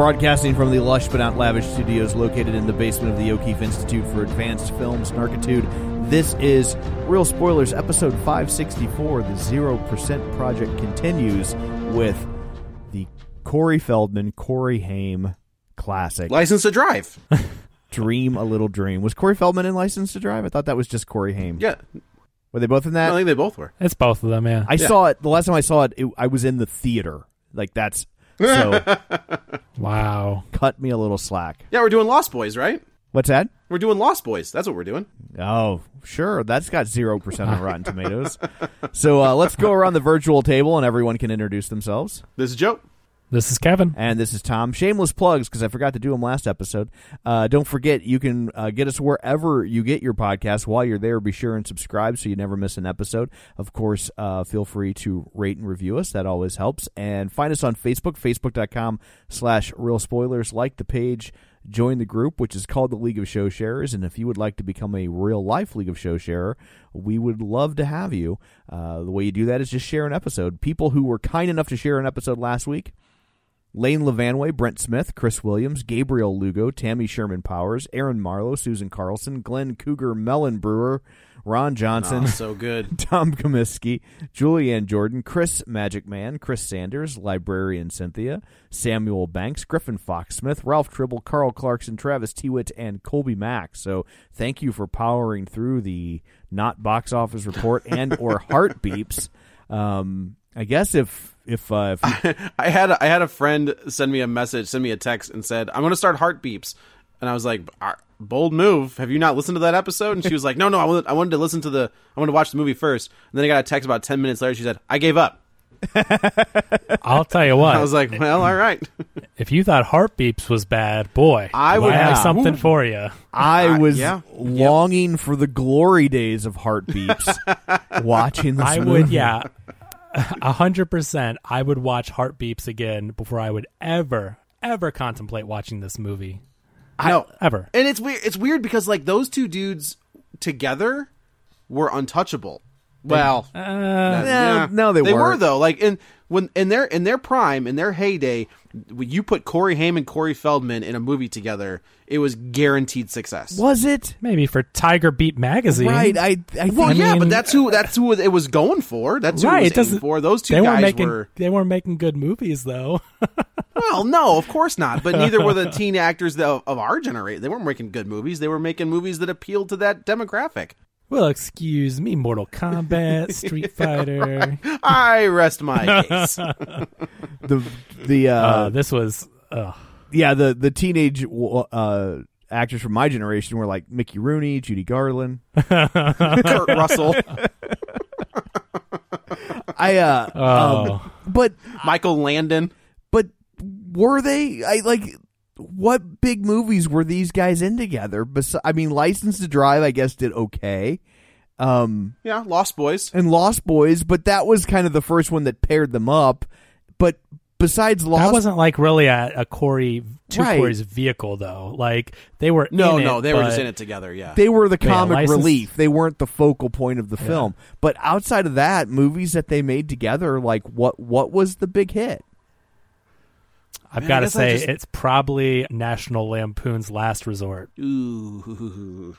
Broadcasting from the lush but not lavish studios located in the basement of the O'Keefe Institute for Advanced Film Snarkitude, this is Real Spoilers, episode 564. The 0% Project continues with the Corey Feldman, Corey Haim classic. License to drive. Dream a Little Dream. Was Corey Feldman in License to Drive? I thought that was just Corey Haim. Yeah, Were they both in that? I think they both were. It's both of them, yeah. I saw it, the last time I saw it, it I was in the theater. Like, that's. So, wow. cut me a little slack. Yeah, we're doing Lost Boys, right? What's that? We're doing Lost Boys. That's what we're doing. Oh, sure. That's got 0% on Rotten Tomatoes. So uh, let's go around the virtual table and everyone can introduce themselves. This is Joe. This is Kevin. And this is Tom. Shameless plugs because I forgot to do them last episode. Uh, don't forget, you can uh, get us wherever you get your podcast. While you're there, be sure and subscribe so you never miss an episode. Of course, uh, feel free to rate and review us. That always helps. And find us on Facebook, facebook.com slash real spoilers. Like the page. Join the group, which is called the League of Show Sharers. And if you would like to become a real life League of Show Sharer, we would love to have you. Uh, the way you do that is just share an episode. People who were kind enough to share an episode last week Lane Levanway, Brent Smith, Chris Williams, Gabriel Lugo, Tammy Sherman Powers, Aaron Marlowe, Susan Carlson, Glenn Cougar Mellon Brewer, Ron Johnson, Oh, so good. Tom Comiskey, Julianne Jordan, Chris Magic Man, Chris Sanders, Librarian Cynthia, Samuel Banks, Griffin Fox Smith, Ralph Tribble, Carl Clarkson, Travis Tewitt, and Colby Mack. So thank you for powering through the not box office report and or heart beeps. Um, I guess if if uh, if you, I had a, I had a friend send me a message, send me a text, and said, "I'm going to start heartbeeps, and I was like, "Bold move! Have you not listened to that episode?" And she was like, "No, no, I wanted, I wanted to listen to the, I wanted to watch the movie first. And then I got a text about ten minutes later. She said, "I gave up." I'll tell you what. I was like, "Well, all right." if you thought heartbeeps was bad, boy, I would- I have Yeah. something for you. I was yeah. longing for the glory days of heart beeps watching this I movie. would, yeah, a hundred percent. I would watch Heart Beeps again before I would ever, ever contemplate watching this movie. no, Ever. and it's weird. It's weird because like those two dudes together were untouchable. Well, Uh, Yeah, no, they were. they were though. Like in when in their in their prime, in their heyday, when you put Corey Haim and Corey Feldman in a movie together, it was guaranteed success. Was it maybe for Tiger Beat magazine, right? I I Well, I yeah, mean- but that's who that's who it was going for. That's who right? it It was aiming doesn't. for. Those two they guys weren't making. were. They weren't making good movies though. Well, no, of course not. But neither were the teen actors of, of our generation. They weren't making good movies. They were making movies that appealed to that demographic. Well, excuse me, Mortal Kombat, Street Fighter. I rest my case. the the uh, Uh, this was. Uh, yeah the the teenage uh, actors from my generation were like Mickey Rooney, Judy Garland. Kurt Russell, I uh, Oh. um, but Michael Landon. but were they? I like what big movies were these guys in together? Bes- I mean, License to Drive, I guess, did okay. Um, Yeah, Lost Boys. and Lost Boys, but that was kind of the first one that paired them up. But besides Lost, That wasn't like really a, a Corey, two Right. Corey's vehicle though. Like they were No, in no, it, they were just in it together. Yeah. they were the Yeah, comic license- relief. They weren't the focal point of the film. But outside of that, movies that they made together, like what what was the big hit? I've got to say, just- it's probably National Lampoon's Last Resort. Ooh.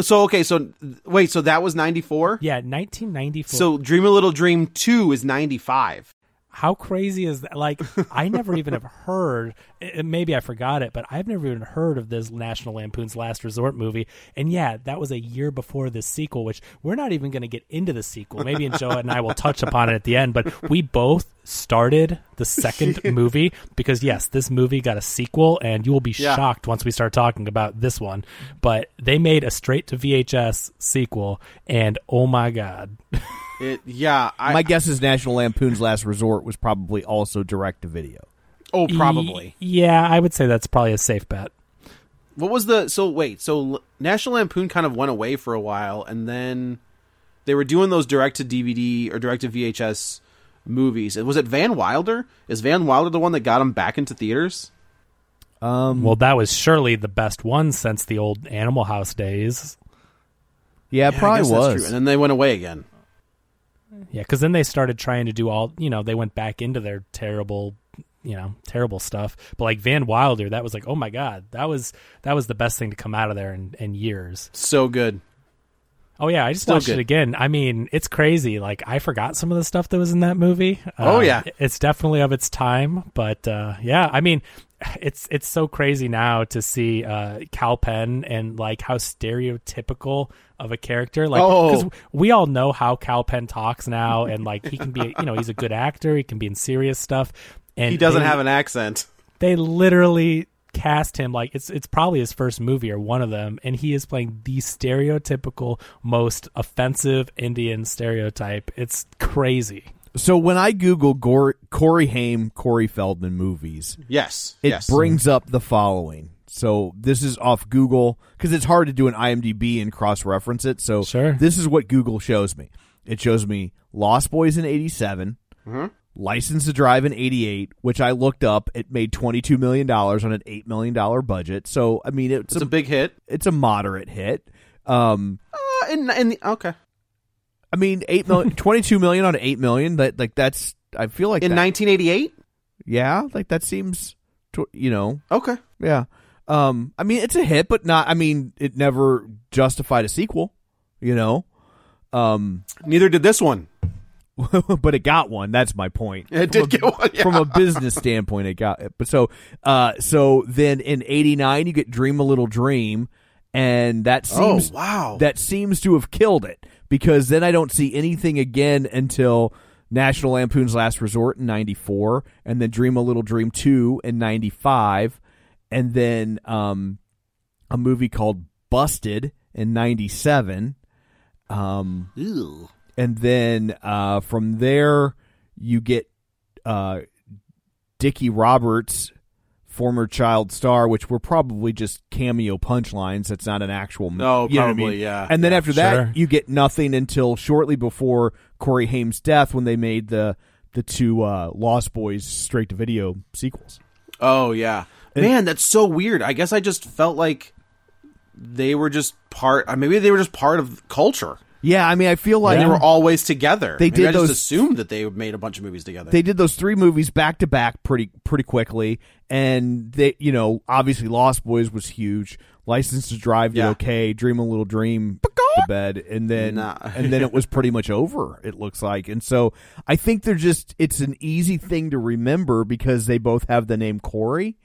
So okay, so wait, so that was ninety four. Yeah, 1994. So Dream a Little Dream two is ninety five. How crazy is that? Like, I never even have heard. Maybe I forgot it, but I've never even heard of this National Lampoon's Last Resort movie. And yeah, that was a year before the sequel, which we're not even going to get into the sequel. Maybe and Joe and I will touch upon it at the end. But we both started the second movie because yes, this movie got a sequel, and you will be Yeah. shocked once we start talking about this one. But they made a straight to VHS sequel, and oh my god. It yeah. I, My guess is National Lampoon's Last Resort was probably also direct to video. oh probably. Y- yeah, I would say that's probably a safe bet. What was the so wait so L- National Lampoon kind of went away for a while and then they were doing those direct to DVD or direct to VHS movies. Was it Van Wilder? Is Van Wilder the one that got him back into theaters? Um, Well, that was surely the best one since the old Animal House days. yeah, it Yeah, probably was. true. And then they went away again. Yeah, because then they started trying to do all, you know, they went back into their terrible, you know, terrible stuff. But like Van Wilder, that was like, oh my god, that was that was the best thing to come out of there in, in years. So good. Oh yeah, I just Still watched good. it again. I mean, it's crazy. Like I forgot some of the stuff that was in that movie. Oh, Uh, yeah. it's definitely of its time. But uh, yeah, I mean, it's it's so crazy now to see uh, Kal Penn and like how stereotypical of a character. Like, Oh. because we all know how Kal Penn talks now, and like he can be, you know, he's a good actor. He can be in serious stuff. And He doesn't they- have an accent. they literally cast him like it's it's probably his first movie or one of them and he is playing the stereotypical most offensive indian stereotype it's crazy So when I Google Gor- Corey Haim, Corey Feldman movies, Yes. it yes. brings up the following. So this is off Google because it's hard to do an IMDb and cross reference it. So Sure. this is what Google shows me. It shows me Lost Boys in '87, License to Drive in '88, which I looked up. It made 22 million dollars on an eight million dollar budget. So I mean, it's, It's a, a big hit. it's a moderate hit. Um, Uh, in, in the, okay. I mean, eight million, 22 million on eight million. That like that's. I feel like In 1988? yeah, like that seems, to, you know, Okay. Yeah. Um I mean it's a hit but not I mean it never justified a sequel, you know. Um Neither did this one. but it got one. That's my point. It From did a- get one, yeah. From a business standpoint it got it. But so uh so then in 89 you get Dream a Little Dream and that seems oh, wow. that seems to have killed it because then I don't see anything again until National Lampoon's Last Resort in 94 and then Dream a Little Dream 2 in 95 and then um a movie called Busted in 97 um Ew. and then uh from there you get uh Dickie Roberts former child star which were probably just cameo punchlines that's not an actual movie. No, you know I probably, mean? yeah. and then Yeah, after sure. that you get nothing until shortly before Corey Haim's death when they made the the two uh Lost Boys straight to video sequels Oh yeah, man, that's so weird. I guess I just felt like they were just part. uh, Maybe they were just part of culture. yeah I mean I feel like They were always together. They Maybe did I just assumed that they made a bunch of movies together. they did those three movies back to back pretty pretty quickly and they you know obviously lost boys was huge license to drive did Yeah. okay dream a little dream to bed and then Nah. and then it was pretty much over it looks like and so i think they're just it's an easy thing to remember because they both have the name corey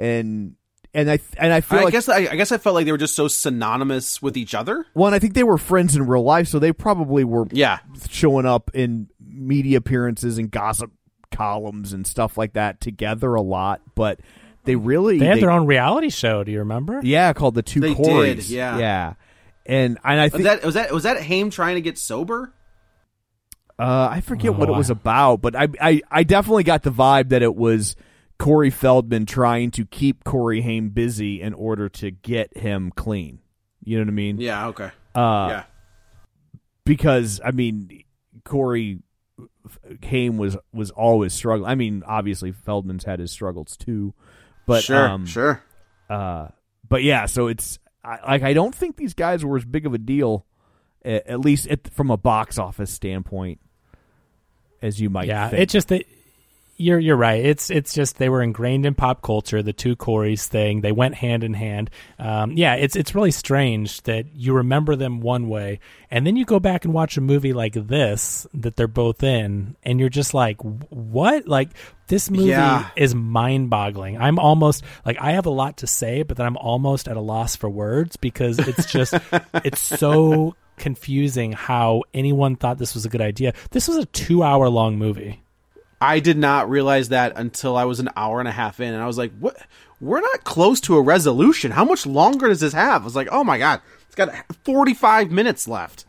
and and i and i feel I like guess I, I guess I felt like they were just so synonymous with each other. one i think they were friends in real life so they probably were Yeah, showing up in media appearances and gossip columns and stuff like that together a lot, but they really they had their own reality show do you remember yeah called the two They Coreys. did, yeah. yeah, and and I was think that was that was that Haim trying to get sober? uh, I forget what it Oh, was about, but I, I I definitely got the vibe that it was Corey Feldman trying to keep Corey Haim busy in order to get him clean. You know what I mean? Yeah, okay. Uh, yeah, because I mean, Corey Haim was was always struggling. I mean, obviously Feldman's had his struggles too, but sure, um, sure. uh, but yeah, so it's I, like I don't think these guys were as big of a deal, at, at least at, from a box office standpoint, as you might. yeah, think. it's just that you're you're right. It's it's just they were ingrained in pop culture. The two Coreys thing, they went hand in hand. Um, yeah, it's it's really strange that you remember them one way, and then you go back and watch a movie like this that they're both in, and you're just like, what? Like this movie Yeah. is mind boggling. I'm almost like I have a lot to say, but then I'm almost at a loss for words because it's just it's so confusing how anyone thought this was a good idea. This was a two hour long movie. I did not realize that until I was an hour and a half in, and I was like, "What? We're not close to a resolution. How much longer does this have?" I was like, "Oh my god, it's got forty-five minutes left."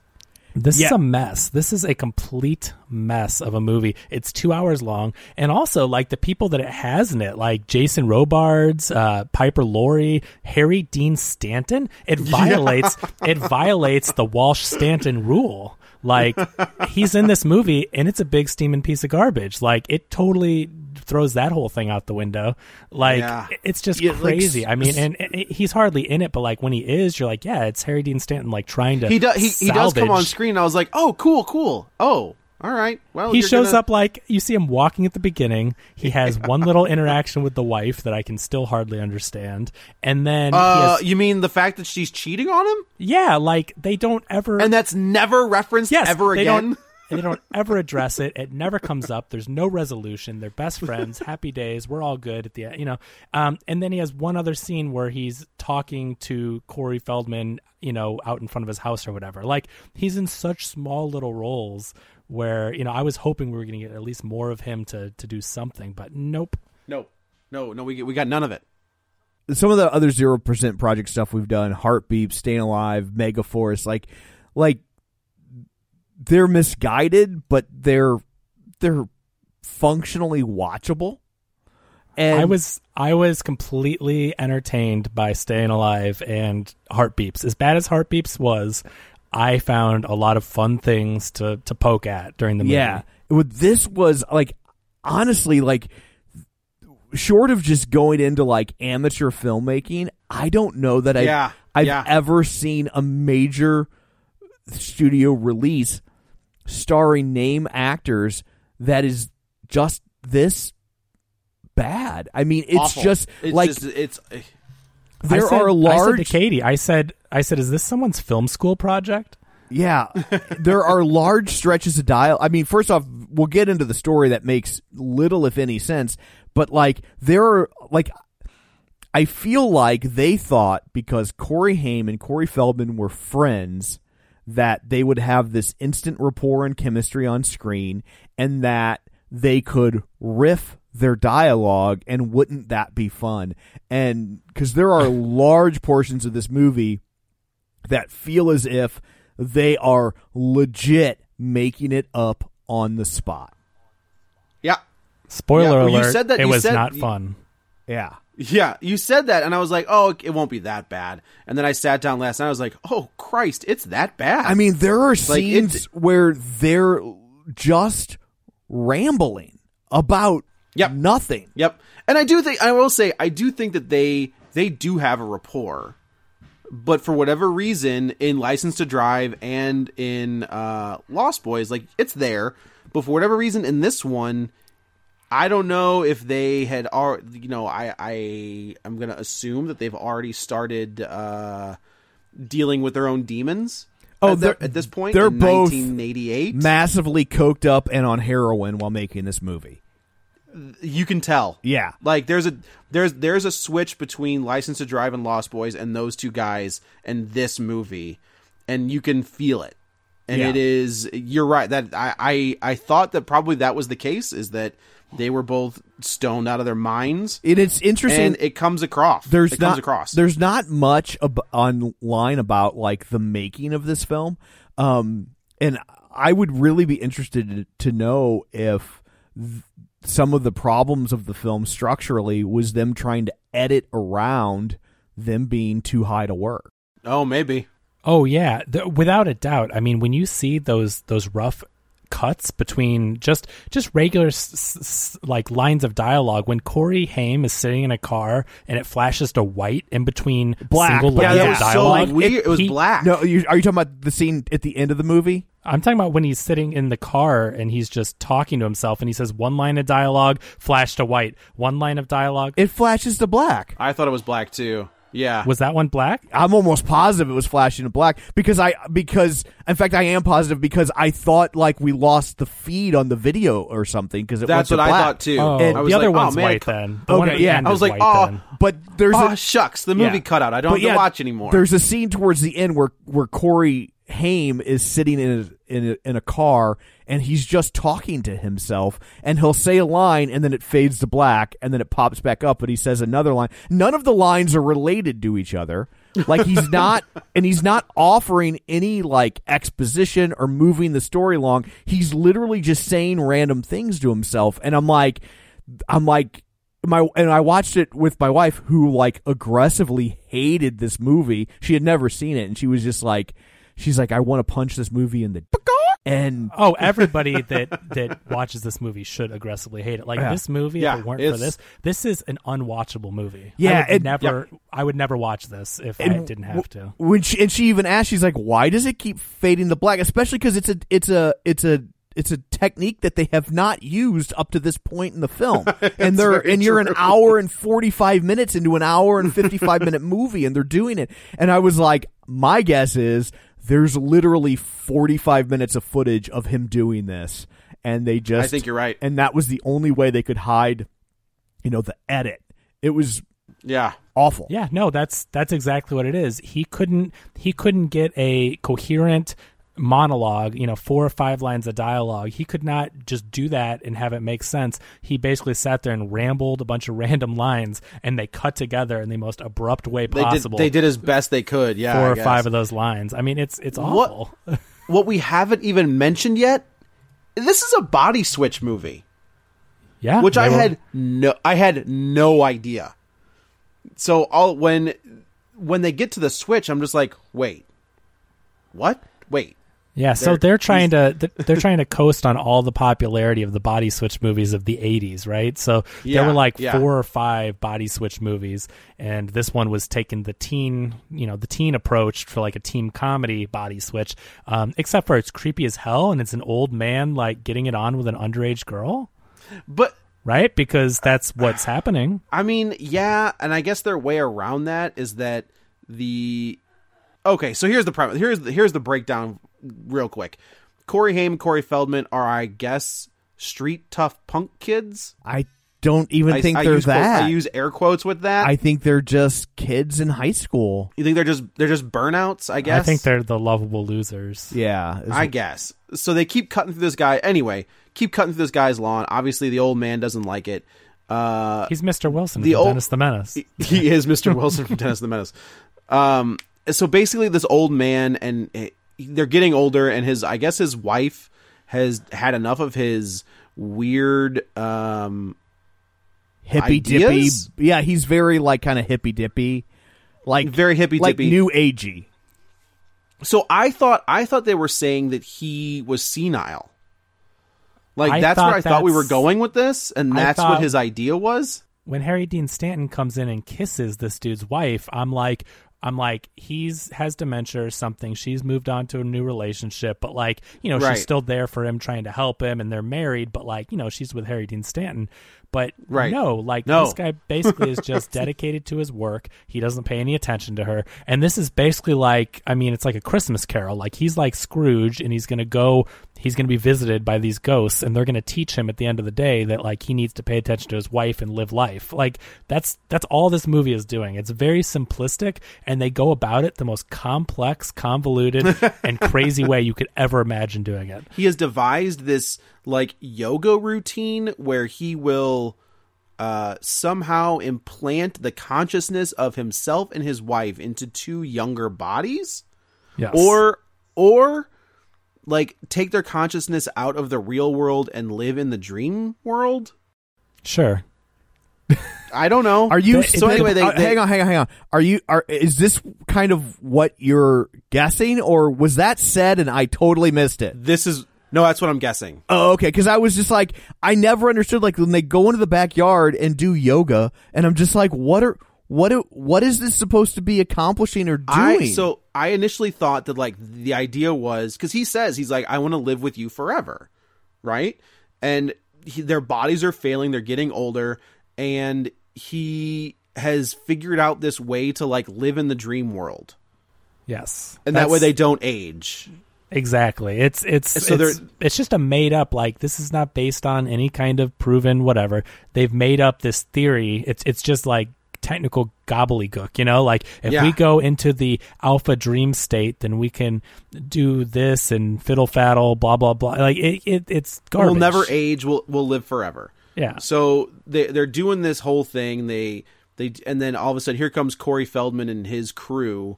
This is a mess. This is a complete mess of a movie. It's two hours long, and also like the people that it has in it, like Jason Robards, uh, Piper Laurie, Harry Dean Stanton. It violates it violates the Walsh Stanton rule. Like he's in this movie, and it's a big steaming piece of garbage. Like it totally throws that whole thing out the window. Like Yeah. it's just Yeah, like, crazy. I mean, and, and he's hardly in it, but like when he is, you're like, yeah, it's Harry Dean Stanton, like trying to He does. He, he does come on screen. I was like, "Oh, cool, cool. Oh, all right. Well, he shows gonna- up like you see him walking at the beginning. He has one little interaction with the wife that I can still hardly understand, and then Uh, has- you mean the fact that she's cheating on him, yeah, like they don't ever and that's never referenced yes, ever they again? Don't, and they don't ever address it. It never comes up. There's no resolution. They're best friends, happy days. We're all good at the end, you know. Um, and then he has one other scene where he's talking to Corey Feldman, you know, out in front of his house or whatever. Like he's in such small little roles where you know I was hoping we were going to get at least more of him to to do something, but nope. Nope. no, no. We we got none of it. some of the other zero percent project stuff we've done, Heartbeeps, Staying Alive, Mega Force, like like they're misguided, but they're they're functionally watchable. And I was I was completely entertained by Staying Alive and Heartbeeps. As bad as Heartbeeps was, I found a lot of fun things to to poke at during the movie. yeah. This was like honestly like short of just going into like amateur filmmaking, I don't know that I Yeah, I've yeah. ever seen a major studio release starring name actors that is just this bad. I mean, it's Awful. just It's like just, it's. Eh. I there said- are I large said to Katie, I said I said, is this someone's film school project? Yeah, there are large stretches of dial. I mean, first off, we'll get into the story that makes little, if any, sense. But like, there are like, I feel like they thought because Corey Haim and Corey Feldman were friends that they would have this instant rapport and chemistry on screen, and that they could riff their dialogue, and wouldn't that be fun? And because there are large portions of this movie that feel as if they are legit making it up on the spot. Yeah, Spoiler Yeah, well, you said that- it you was said- not fun. Yeah. yeah. You said that, and I was like, "Oh, it won't be that bad." And then I sat down last night. I was like, "Oh Christ, it's that bad." I mean, there are scenes it- where they're just rambling about Yep. nothing. Yep. And I do think I will say I do think that they they do have a rapport. But for whatever reason in License to Drive and in uh Lost Boys like it's there, but for whatever reason in this one I don't know if they had already, you know, I I I'm going to assume that they've already started uh dealing with their own demons. Oh, at, they're- the- at this point they're in both 1988. Massively coked up and on heroin while making this movie. You can tell. Yeah. Like there's a there's there's a switch between License to Drive and Lost Boys and those two guys and this movie, and you can feel it. And Yeah. it is you're right that I, I I thought that probably that was the case is that they were both stoned out of their minds, And it's interesting. and it comes across. there's it not comes across. there's not much ab- online about like the making of this film um and i would really be interested to, know if th- some of the problems of the film structurally was them trying to edit around them being too high to work oh, maybe. Oh yeah, the, without a doubt. I mean, when you see those those rough cuts between just just regular s- s- s- like lines of dialogue. When Corey Haim is sitting in a car and it flashes to white in between Black, single but lines yeah, that of was so dialogue. weird. It was he- black. No, you, are you talking about the scene at the end of the movie? I'm talking about when he's sitting in the car and he's just talking to himself and he says one line of dialogue, flash to white. One line of dialogue. It flashes to black. I thought it was black too. Yeah. Was that one black? I'm almost positive it was flashing to black because I because in fact I am positive because I thought like we lost the feed on the video or something because it That's went what to I thought too. Oh, And I was the other like, one's oh, man, white then. The Okay, at the yeah. I was like, white oh, then. But there's oh a shucks, the movie Yeah. cut out. I don't But have yeah, to watch anymore. There's a scene towards the end where where Corey Haim is sitting in a, in a, in a car and he's just talking to himself and he'll say a line and then it fades to black and then it pops back up but he says another line. None of the lines are related to each other. Like he's not and he's not offering any like exposition or moving the story along. He's literally just saying random things to himself and I'm like I'm like my and I watched it with my wife who like aggressively hated this movie. She had never seen it and she was just like she's like I want to punch this movie in the and Oh, everybody that that watches this movie should aggressively hate it. Like Yeah. this movie, Yeah, if it weren't for this, this is an unwatchable movie. Yeah, I would it- never, I would never watch this if I didn't have to. when she and she even asked she's like why does it keep fading to black especially cuz it's a it's a it's a it's a technique that they have not used up to this point in the film and they're very and you're an hour and 45 minutes into an hour and 55 minute movie and they're doing it and i was like my guess is there's literally 45 minutes of footage of him doing this and they just I think you're right. and that was the only way they could hide you know the edit it was yeah. awful Yeah, no, that's that's exactly what it is. He couldn't he couldn't get a coherent monologue, you know, four or five lines of dialogue. He could not just do that and have it make sense. He basically sat there and rambled a bunch of random lines and they cut together in the most abrupt way They did possible. they did as best they could. Yeah. four I or guess. five of those lines. I mean, it's it's What- awful. What we haven't even mentioned yet. This is a body switch movie, yeah, which I were- had no I had no idea. So all when when they get to the switch, I'm just like, wait, what? Wait, Yeah, so They're- they're trying to they're trying to coast on all the popularity of the body switch movies of the 80s, right? So there Yeah, were like yeah. four or five body switch movies and this one was taking the teen, you know, the teen approach for like a teen comedy body switch. Um, except for it's creepy as hell and it's an old man like getting it on with an underage girl, but right? Because that's what's happening. I mean, yeah, and I guess their way around that is that the okay. So here's the premise. Here's the, here's the breakdown, real quick. Corey Haim, Corey Feldman are, I guess, street tough punk kids. i don't even I, think I they're use quote- that I use air quotes with that. I think they're just kids in high school. you think they're just they're just burnouts? I guess. I think they're the lovable losers. Yeah, is- I guess. So they keep cutting through this guy. Anyway, keep cutting through this guy's lawn. Obviously, the old man doesn't like it. Uh, He's Mr. Wilson the from old- Dennis the Menace. he is Mr. Wilson from Dennis the Menace. Um, so basically, this old man and they're getting older, and his I guess his wife has had enough of his weird. Um, hippy dippy. Yeah, he's very like kind of hippy dippy, like Very hippy-dippy. like new agey. so I thought I thought they were saying that he was senile. Like I that's where thought I thought we were going with this, and I that's what his idea was. when Harry Dean Stanton comes in and kisses this dude's wife, I'm like, I'm like, he's has dementia or something. She's moved on to a new relationship, but like, you know, Right. she's still there for him, trying to help him, and they're married. But like, you know, she's with Harry Dean Stanton. But Right. no, like No. this guy basically is just dedicated to his work. He doesn't pay any attention to her, and this is basically like, I mean, it's like a Christmas Carol. Like he's like Scrooge, and he's gonna go. He's going to be visited by these ghosts, and they're going to teach him at the end of the day that like he needs to pay attention to his wife and live life. Like that's that's all this movie is doing. It's very simplistic, and they go about it the most complex, convoluted, and crazy way you could ever imagine doing it. he has devised this like yoga routine where he will uh, somehow implant the consciousness of himself and his wife into two younger bodies Yes. or or like take their consciousness out of the real world and live in the dream world sure. i don't know Are you so anyway they, uh, they- hang on, hang on, hang on. Are you are is this kind of what you're guessing, or was that said and I totally missed it? this is No, that's what I'm guessing. Oh, okay. Because I was just like, I never understood like when they go into the backyard and do yoga, and I'm just like, what are what are, what is this supposed to be accomplishing or doing? I so I initially thought that like the idea was because he says he's like I want to live with you forever, right? And he, their bodies are failing, they're getting older, and he has figured out this way to like live in the dream world, Yes, and that way they don't age. Exactly. It's it's So it's, it's just a made up like this is not based on any kind of proven whatever. They've made up this theory. It's it's just like technical gobbledygook, you know? Like if Yeah. we go into the alpha dream state, then we can do this and fiddle faddle, blah blah blah. Like it, it it's garbage. We'll never age. We'll we'll live forever. Yeah. So they they're doing this whole thing. They they and then all of a sudden here comes Corey Feldman and his crew,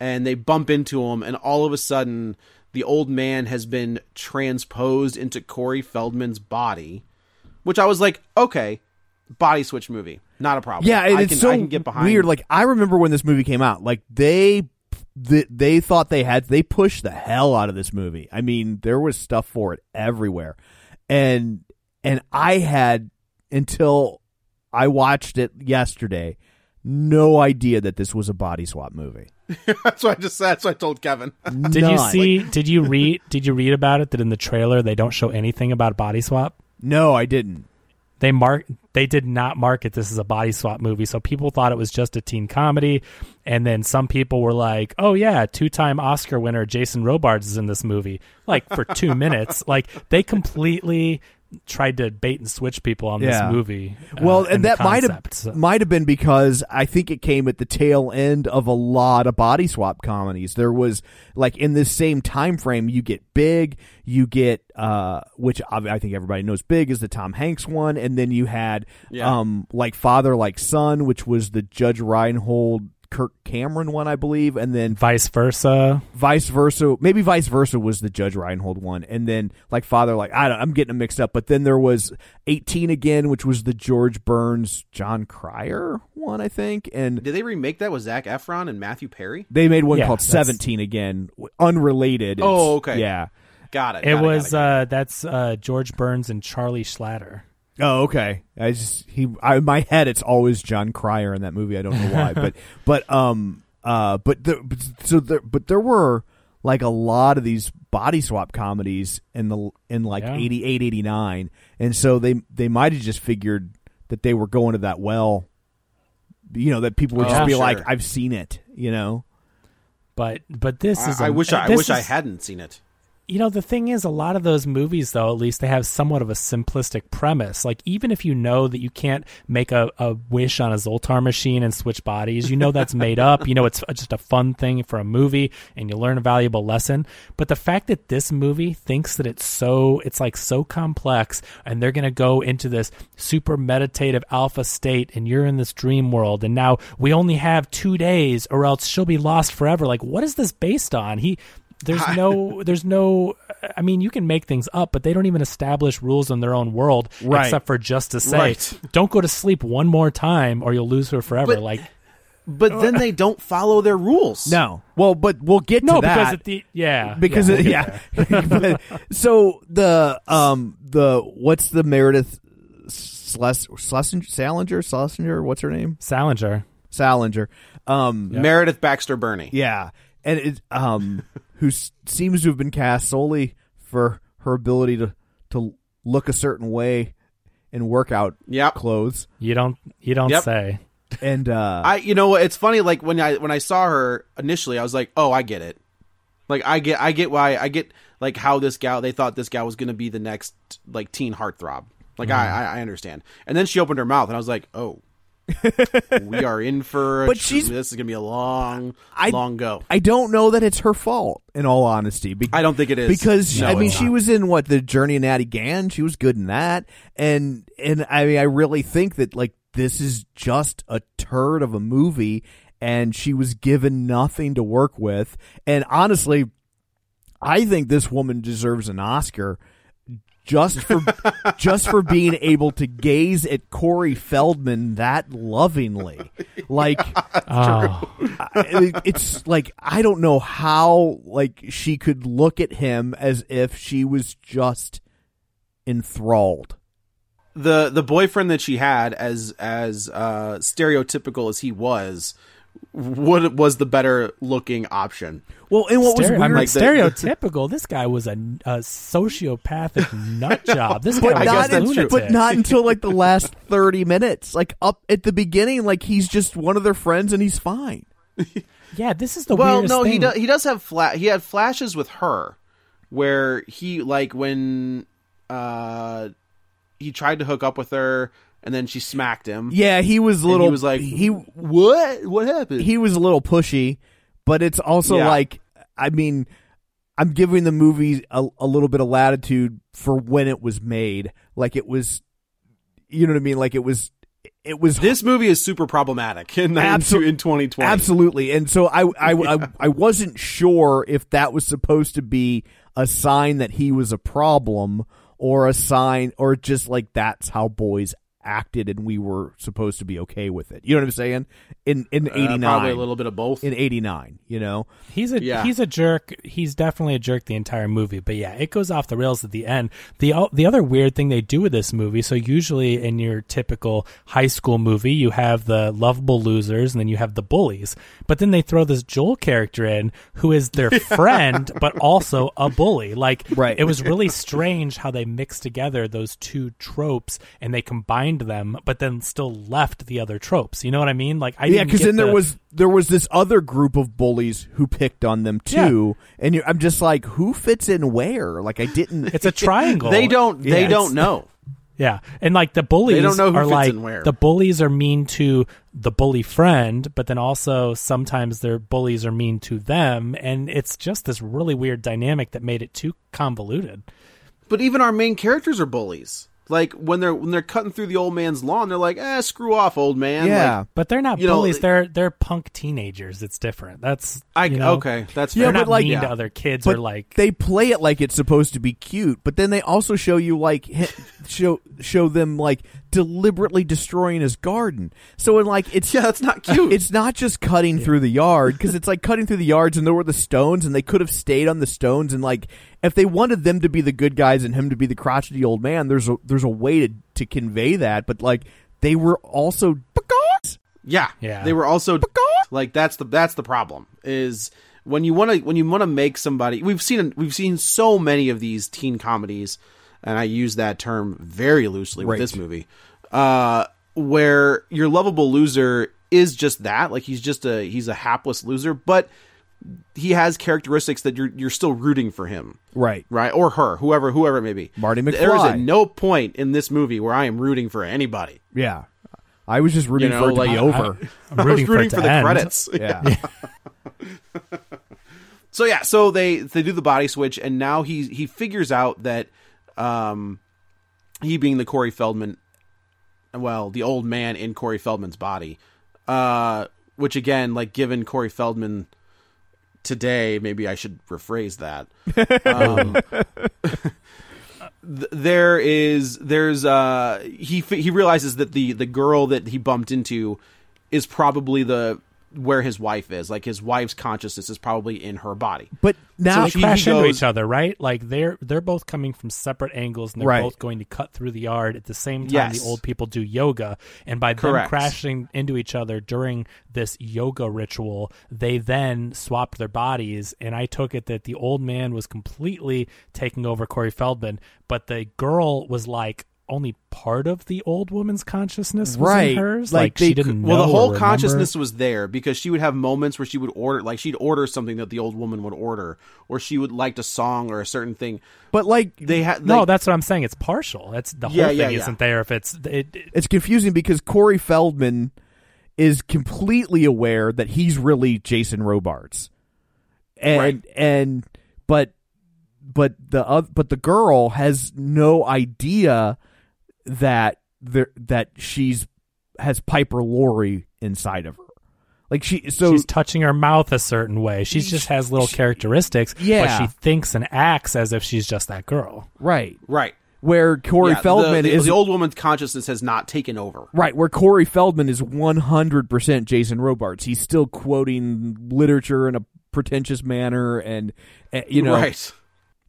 and they bump into him, and all of a sudden the old man has been transposed into Corey Feldman's body, which I was like, okay, body switch movie, not a problem. Yeah, I it's can, so I can get behind. weird. Like I remember when this movie came out, like they they, they thought they had they pushed the hell out of this movie. I mean, there was stuff for it everywhere, and and I had until I watched it yesterday, no idea that this was a body swap movie. that's what I just said. That's what I told Kevin. Did you None. see did you read did you read about it that in the trailer they don't show anything about body swap? No, I didn't. they mark they did not market this as a body swap movie so people thought it was just a teen comedy and then some people were like oh yeah two-time oscar winner jason robards is in this movie like for two minutes like they completely tried to bait and switch people on Yeah. this movie uh, Well, and that might have so- might have been because I think it came at the tail end of a lot of body swap comedies. There was like in this same time frame, you get Big, you get uh, which I I think everybody knows. Big is the Tom Hanks one, and then you had Yeah. um like Father Like Son, which was the Judge Reinhold. Kirk Cameron one, I believe, and then vice versa vice versa. Maybe vice versa was the Judge Reinhold one, and then like Father, like I don't, I'm getting them mixed up. But then there was 18 again, which was the George Burns, Jon Cryer one, I think, and Did they remake that with Zac Efron and Matthew Perry? they made one Yeah, called that's- 17 again, w- unrelated. Oh, okay. yeah. Got it. it got was got uh that's uh george burns and charlie schlatter Oh, okay. I just he I, in my head it's always Jon Cryer in that movie. I don't know why, but but um uh but the but, so there but there were like a lot of these body swap comedies in the in like Yeah. 88 89 and so they they might have just figured that they were going to that well you know that people would Oh, just be sure. like I've seen it, you know. but but this is I, I a- wish I, I this wish I hadn't seen it. You know the thing is a lot of those movies though at least they have somewhat of a simplistic premise. Like even if you know that you can't make a, a wish on a zoltar machine and switch bodies you know that's made up. You know it's just a fun thing for a movie and you learn a valuable lesson. But the fact that this movie thinks that it's so it's like so complex and they're going to go into this super meditative alpha state and you're in this dream world and now we only have two days or else she'll be lost forever. Like what is this based on? He there's no there's no i mean you can make things up but they don't even establish rules in their own world Right. except for just to say Right. don't go to sleep one more time or you'll lose her forever But- like But then they don't follow their rules. No. Well, but we'll get no to that. because at the yeah because yeah, it, we'll yeah. But- so the um the what's the Meredith Sles- Schlesinger Salinger Schlesinger what's her name salinger Salinger um Meredith Baxter Birney. yeah and it um who seems to have been cast solely for her ability to to look a certain way in workout Yep. clothes you don't you don't Yep. say and uh I you know it's funny like when I when I saw her initially I was like, "Oh, I get it." Like I get I get why I get like how this gal they thought this gal was going to be the next like teen heartthrob. Like I, I I understand. And then she opened her mouth and I was like, "Oh. We are in for a But she's- this is going to be a long I- long go." I don't know that it's her fault, in all honesty. Be- I don't think it is. because No, I mean she not. was in what the Journey of Natty Gann. She was good in that, and and I mean I really think that like this is just a turd of a movie, and she was given nothing to work with. And honestly, I think this woman deserves an Oscar just for just for being able to gaze at Corey Feldman that lovingly. Like Oh, I- it's like I don't know how like she could look at him as if she was just enthralled. the the boyfriend that she had as as uh stereotypical as he was what was the better looking option Well, and what Stereo- was weird, like, the- stereotypical. this guy was a, a sociopathic nut job. This guy but was not, a that's in- but not until like the last thirty minutes. Like up at the beginning, like he's just one of their friends and he's fine. Yeah, this is the well no thing. he does he does have fla- he had flashes with her where he like when uh he tried to hook up with her and then she smacked him Yeah, he was a little. he was like he what what happened he was a little pushy, but it's also Yeah. like I mean, I'm giving the movie a, a little bit of latitude for when it was made. Like it was, you know what I mean? Like it was, it was this movie is super problematic in, Absol- in 2020 Absolutely. And so I, I, I, I wasn't sure if that was supposed to be a sign that he was a problem or a sign or just like that's how boys acted and we were supposed to be okay with it. You know what I'm saying? In in Uh, 89. probably a little bit of both in 89, you know. He's a Yeah. he's a jerk. He's definitely a jerk the entire movie. But yeah, it goes off the rails at the end. the The other weird thing they do with this movie. So usually in your typical high school movie, you have the lovable losers and then you have the bullies. But then they throw this Joel character in who is their friend, but also a bully. Like Right. it was really strange how they mixed together those two tropes and they combined them, but then still left the other tropes. You know what I mean? Like I yeah, because get then there was there was this other group of bullies who picked on them too, and you're, I'm just like, who fits in where? Like I didn't. it's a triangle. they don't they Yeah, don't know Yeah, and like the bullies They don't know who are fits like in where. the bullies are mean to the bully friend, but then also sometimes their bullies are mean to them, and it's just this really weird dynamic that made it too convoluted. But even our main characters are bullies. Like when they're when they're cutting through the old man's lawn, they're like, "Eh, screw off, old man." yeah, Like, But they're not know, bullies; like- they're they're punk teenagers. It's different. That's I you know, okay, that's Yeah, fair. but not like- mean yeah. to other kids but or like they play it like it's supposed to be cute, but then they also show you like show show them like deliberately destroying his garden. So in like it's yeah, that's not cute. It's not just cutting through the yard because it's like cutting through the yards and there were the stones and they could have stayed on the stones and like if they wanted them to be the good guys and him to be the crotchety old man, there's a there's a way to to convey that, but like they were also yeah, Yeah. They were also like that's the that's the problem is when you want to when you want to make somebody. We've seen we've seen so many of these teen comedies, and I use that term very loosely with Right. this movie, uh, where your lovable loser is just that. Like he's just a he's a hapless loser, but he has characteristics that you're you're still rooting for him. right. right or her whoever whoever it may be Marty McFly. at no point in this movie where i am rooting for anybody Yeah. I was just rooting You know, for it to like, be I- over. I'm i was rooting for, for, the end. credits yeah. so yeah so they they do the body switch and now he he figures out that um he being the corey feldman well the old man in corey feldman's body uh which again like given corey feldman today maybe i should rephrase that. Um, th- there is there's uh he he realizes that the the girl that he bumped into is probably the where his wife is like his wife's consciousness is probably in her body But now they he- crash he into each other, right? Like they're they're both coming from separate angles, and they're Right. both going to cut through the yard at the same time. Yes. The old people do yoga, and by them crashing into each other during this yoga ritual, they then swapped their bodies. And I took it that the old man was completely taking over Corey Feldman, but the girl was like only part of the old woman's consciousness was Right. in hers. Like, Like, they she didn't well know the whole remember. consciousness was there because she would have moments where she would order like she'd order something that the old woman would order or she would liked a song or a certain thing but like they had No, that's what I'm saying. It's partial. That's the whole Yeah, thing yeah, yeah. isn't there if it's it, it- it's confusing because Corey Feldman is completely aware that he's really Jason Robards, and Right. and but but the oth- but the girl has no idea that there that she's has Piper Laurie inside of her. Like she so she's touching her mouth a certain way. She just has little characteristics, Yeah. but she thinks and acts as if she's just that girl. right. right where Corey Yeah, Feldman the, the, is the old woman's consciousness has not taken over. Right, where Corey Feldman is 100% Jason Robards. He's still quoting literature in a pretentious manner and, uh, you know, right.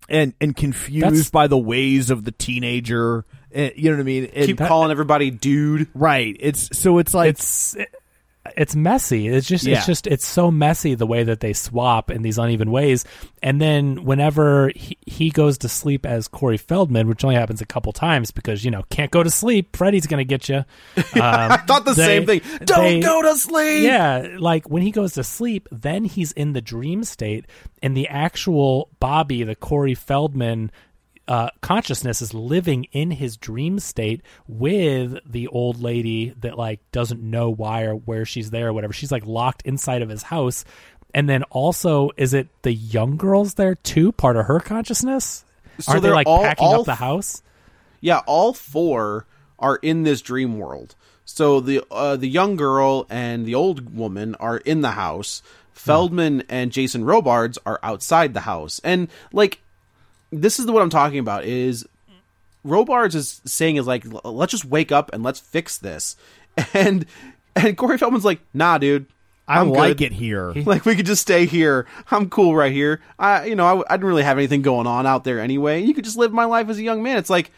and, and confused That's- by the ways of the teenager. Uh, you know what I mean? And- Keep calling everybody dude. right. It's, so it's like, it's it's messy. It's just Yeah. it's just it's so messy the way that they swap in these uneven ways. And then whenever he, he goes to sleep as Corey Feldman, which only happens a couple times because you know can't go to sleep. Freddy's gonna get you. Um, I thought the they- same thing. Don't they- go to sleep. Yeah, like when he goes to sleep, then he's in the dream state, and the actual Bobby, the Corey Feldman uh, consciousness, is living in his dream state with the old lady that like doesn't know why or where she's there or whatever. She's like locked inside of his house, and then also, is it the young girls there too? Part of her consciousness? So Are they like all- packing all up the house? Yeah, all four are in this dream world. So the uh, the young girl and the old woman are in the house. Feldman and Jason Robards are outside the house. And like this is what I'm talking about is Robards is saying is like let's just wake up and let's fix this. And and Corey Feldman's like, "Nah, dude. I I'm like good. it here. Like we could just stay here. I'm cool right here. I, you know, I, I didn't really have anything going on out there anyway. You could just live my life as a young man. It's like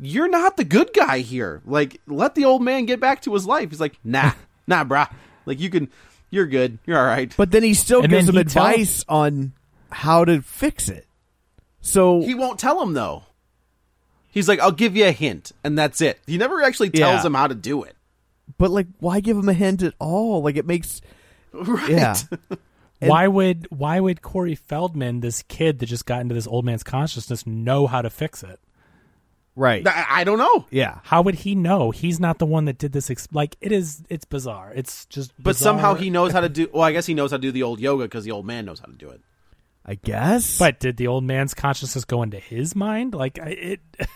you're not the good guy here. Like let the old man get back to his life. He's like, nah, nah, brah. Like you can, you're good. You're all right. But then he still And gives him them he tells- advice on how to fix it. So he won't tell him though. He's like, I'll give you a hint, and that's it. He never actually tells Yeah. him how to do it. but like, why give him a hint at all? Like, it makes Right. yeah. And- why would why would Corey Feldman, this kid that just got into this old man's consciousness, know how to fix it? right. I, I don't know. Yeah. How would he know? He's not the one that did this. Ex- like it is, it's bizarre. It's just. But bizarre. somehow he knows how to do. Well, I guess he knows how to do the old yoga because the old man knows how to do it. I guess. But did the old man's consciousness go into his mind? Like it.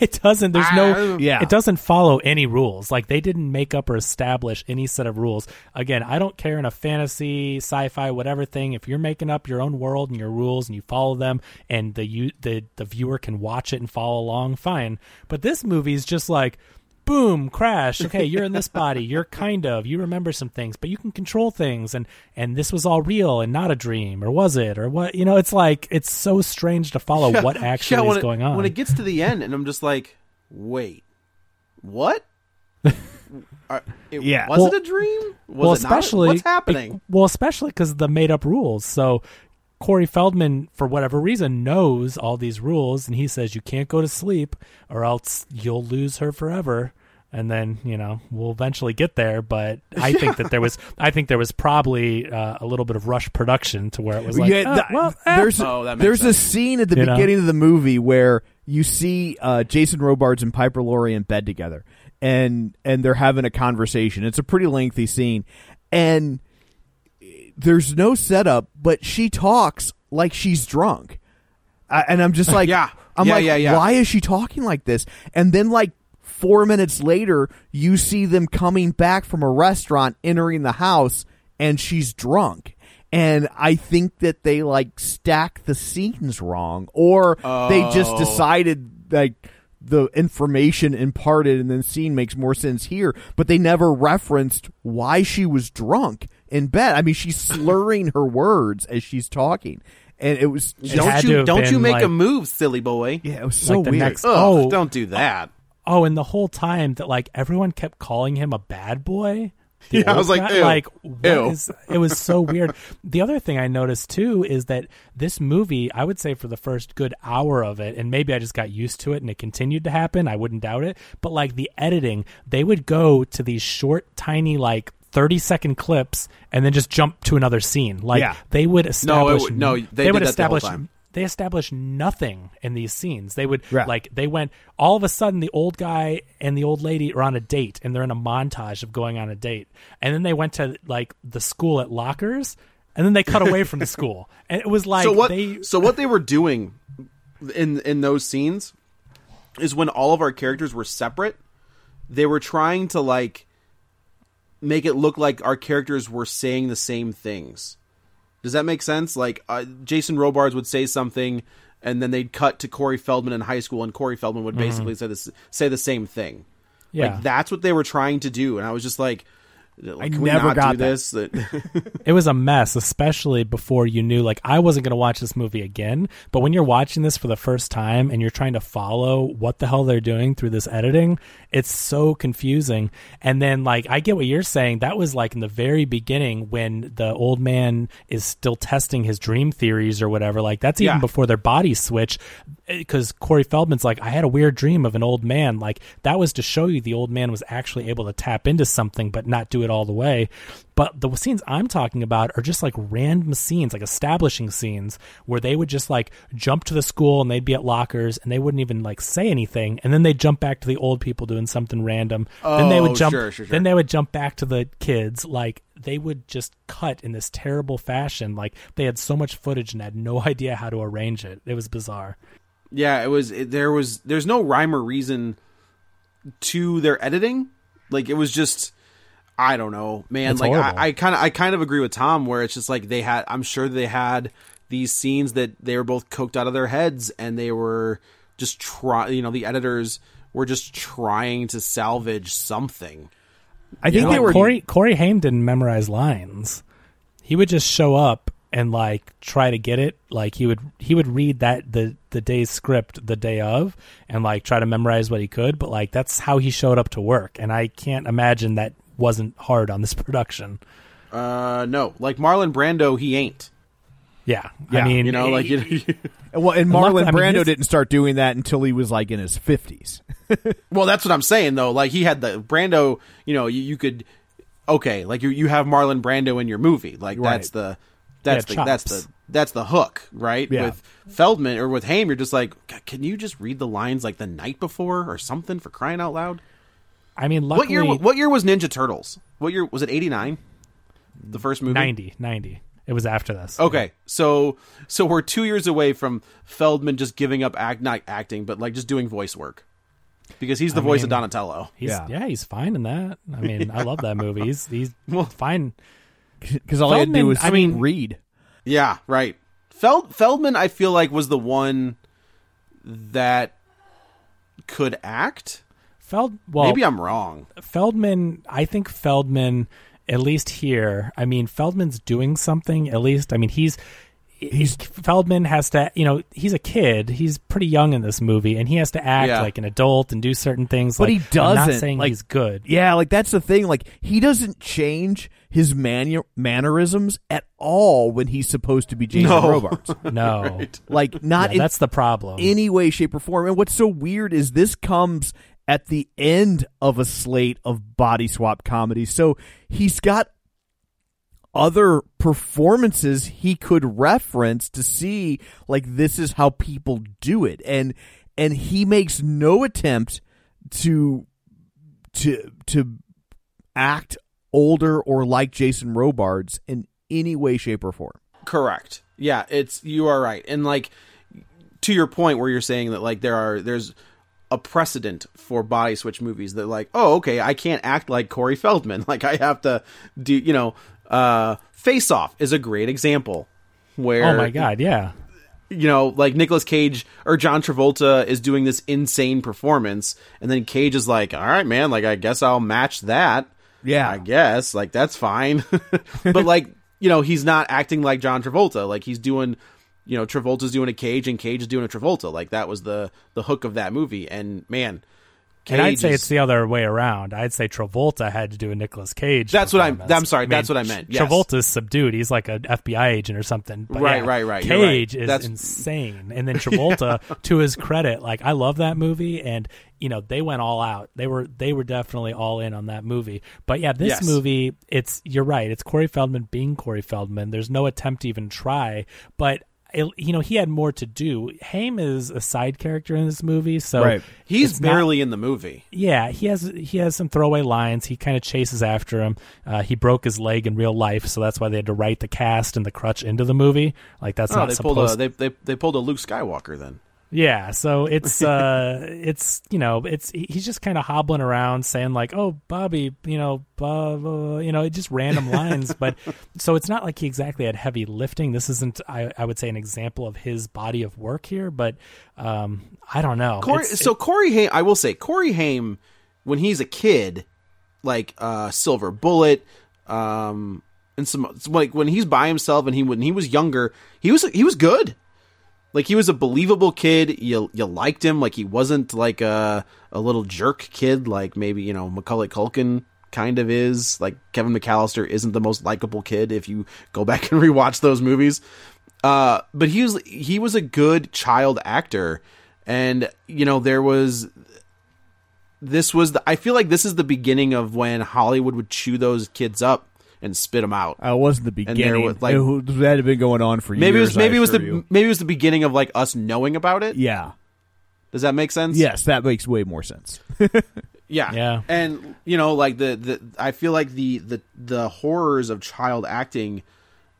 It doesn't. There's no. Yeah. It doesn't follow any rules. Like they didn't make up or establish any set of rules. Again, I don't care in a fantasy, sci-fi, whatever thing. If you're making up your own world and your rules and you follow them, and the you the the viewer can watch it and follow along, fine. But this movie is just like. Boom! Crash. Okay, you're in this body. You're kind of. You remember some things, but you can control things, and and this was all real and not a dream, or was it, or what? You know, it's like it's so strange to follow what actually when is it- going on. When it gets to the end, and I'm just like, wait, what? Are- it- Yeah. Was Well- it a dream? Was well, it not? especially what's happening? Well, especially because the made up rules. So Corey Feldman, for whatever reason, knows all these rules, and he says you can't go to sleep, or else you'll lose her forever. And then you know we'll eventually get there, but I think that there was, I think there was probably uh, a little bit of rush production to where it was like, yeah, "Oh, th- well, eh." there's Oh, that makes there's a scene at the You know? beginning of the movie where you see uh, Jason Robards and Piper Laurie in bed together, and and they're having a conversation. It's a pretty lengthy scene, and there's no setup, but she talks like she's drunk, I, and I'm just like, Yeah. I'm Yeah, like, yeah, yeah. why is she talking like this? And then like. Four minutes later, you see them coming back from a restaurant, entering the house, and she's drunk. And I think that they like stack the scenes wrong, or they just Oh. decided like the information imparted in the scene makes more sense here, but they never referenced why she was drunk in bed. I mean, she's slurring her words as she's talking, and it was It don't you don't you make like- a move, silly boy? yeah, it was so Like the weird. next- Ugh, Oh. don't do that. Oh, and the whole time that like everyone kept calling him a bad boy. Yeah, I was like, guy, ew. like what Ew. is- it was so weird. The other thing I noticed too is that this movie, I would say for the first good hour of it, and maybe I just got used to it and it continued to happen. I wouldn't doubt it. But like the editing, they would go to these short, tiny, like 30 second clips and then just jump to another scene. Like Yeah. they would establish would- no, they would did that the establish they established nothing in these scenes. They would Right. like they went all of a sudden the old guy and the old lady are on a date and they're in a montage of going on a date. And then they went to like the school at lockers and then they cut away from the school. And it was like so what? they so what they were doing in in those scenes is when all of our characters were separate. They were trying to like make it look like our characters were saying the same things. Does that make sense? Like uh, Jason Robards would say something, and then they'd cut to Corey Feldman in high school, and Corey Feldman Mm-hmm. would basically say this say the same thing. Yeah. Like that's what they were trying to do, and I was just like, I never got this. That- it was a mess, especially before you knew. Like, I wasn't going to watch this movie again. But when you're watching this for the first time and you're trying to follow what the hell they're doing through this editing, it's so confusing. And then, like, I get what you're saying. That was like in the very beginning when the old man is still testing his dream theories or whatever. Like, that's even Yeah. before their bodies switch. Eh, because Corey Feldman's like, I had a weird dream of an old man. Like, that was to show you the old man was actually able to tap into something, but not do it all the way. But the scenes I'm talking about are just like random scenes, like establishing scenes where they would just like jump to the school and they'd be at lockers and they wouldn't even like say anything. And then they'd jump back to the old people doing something random. then they Oh, would jump, sure, sure, sure. then they would jump back to the kids. Like they would just cut in this terrible fashion. Like they had so much footage and had no idea how to arrange it. It was bizarre. yeah, it was. It, there was. There's no rhyme or reason to their editing. Like it was just. I don't know, man. It's like horrible. I, kind of, I kind of agree with Tom, where it's just like they had. I'm sure they had these scenes that they were both coked out of their heads, and they were just try. You know, the editors were just trying to salvage something. I think You know, they were. Corey Corey Haim didn't memorize lines. He would just show up and like try to get it. Like he would he would read that the the day's script the day of and like try to memorize what he could. But like that's how he showed up to work, and I can't imagine that wasn't hard on this production. Uh, no, like Marlon Brando, he ain't. Yeah, Yeah, I mean, You know, like you, well, and And Marlon luckily- I mean, Brando his- didn't start doing that until he was like in his fifties. Well, that's what I'm saying though. Like he had the Brando, you know, you, you could okay, like you you have Marlon Brando in your movie. Like Right. that's the that's the Yeah, that's the that's the hook, right? Yeah. With Feldman or with Haim, you're just like, can you just read the lines like the night before or something for crying out loud? I mean, luckily, What year what year was Ninja Turtles? What year was it 89? The first movie? 90, 90. It was after this. Okay, so so we're two years away from Feldman just giving up act not acting, but like just doing voice work because he's the I voice of Donatello. He's, Yeah. yeah. he's fine in that. I mean, I love that movie. He's he's fine. Because all I had to do was I mean- read. Yeah, right. Feld Feldman, I feel like was the one that could act. Feld. Well, Maybe I'm wrong. Feldman, I think Feldman, at least here, I mean, Feldman's doing something. At least, I mean, he's he's Feldman has to, you know, he's a kid. He's pretty young in this movie, and he has to act Yeah. like an adult and do certain things. But like, he doesn't. I'm not saying like, he's good. Yeah, like that's the thing. Like he doesn't change his manu- mannerisms at all when he's supposed to be Jason No. Robards. No, Like not Yeah, in that's the problem. any way, shape, or form. And what's so weird is this comes at the end of a slate of body swap comedies. So he's got other performances he could reference to see like this is how people do it and and he makes no attempt to to to act older or like Jason Robards in any way shape or form. Correct. Yeah, it's you are right. And like to your point where you're saying that like there are there's a precedent for body switch movies that like, oh, okay, I can't act like Corey Feldman. Like I have to do, you know, uh Face Off is a great example where oh my god, yeah. you know, like Nicolas Cage or John Travolta is doing this insane performance, and then Cage is like, "All right, man, like I guess I'll match that." Yeah. I guess like that's fine, but like you know, he's not acting like John Travolta. Like he's doing, you know, Travolta's doing a Cage and Cage is doing a Travolta. Like that was the the hook of that movie, and man. and I'd say is- it's the other way around. I'd say Travolta had to do a Nicolas Cage. That's what I'm- I'm sorry, that's what I meant, yes. Travolta's subdued. He's like an FBI agent or something. But Right, yeah, right, right, you're right. Cage is That's- insane. And then Travolta, to his credit, like I love that movie, and you know they went all out. They were they were definitely all in on that movie. But yeah, this Yes. movie, it's you're right. It's Corey Feldman being Corey Feldman. There's no attempt to even try, but. You know he had more to do. Haim is a side character in this movie, so Right. he's it's not- barely in the movie. yeah, he has he has some throwaway lines. He kind of chases after him. Uh, he broke his leg in real life, so that's why they had to write the cast and the crutch into the movie. Like that's Oh, not they pulled a supposed. they, they they pulled a Luke Skywalker then. Yeah, so it's uh it's you know, it's he's just kind of hobbling around saying like, "Oh, Bobby, you know, blah, blah, blah," you know, just random lines, but so it's not like he exactly had heavy lifting. This isn't I, I would say an example of his body of work here, but um I don't know. Corey, It's- so Corey Haim, I will say Corey Haim, when he's a kid, like uh, Silver Bullet, um, and some like when he's by himself and he when he was younger, he was he was good. Like he was a believable kid. You you liked him. Like he wasn't like a a little jerk kid. Like maybe you know Macaulay Culkin kind of is. Like Kevin McAllister isn't the most likable kid if you go back and rewatch those movies. Uh, but he was he was a good child actor, and you know there was this was the, I feel like this is the beginning of when Hollywood would chew those kids up and spit them out. Uh, it wasn't the And there beginning. was, like- it, that had been going on for Maybe it years. was maybe I it was the you. maybe it was the beginning of like us knowing about it. yeah. Does that make sense? Yes, that makes way more sense. Yeah. Yeah. And you know, like the, the I feel like the the the horrors of child acting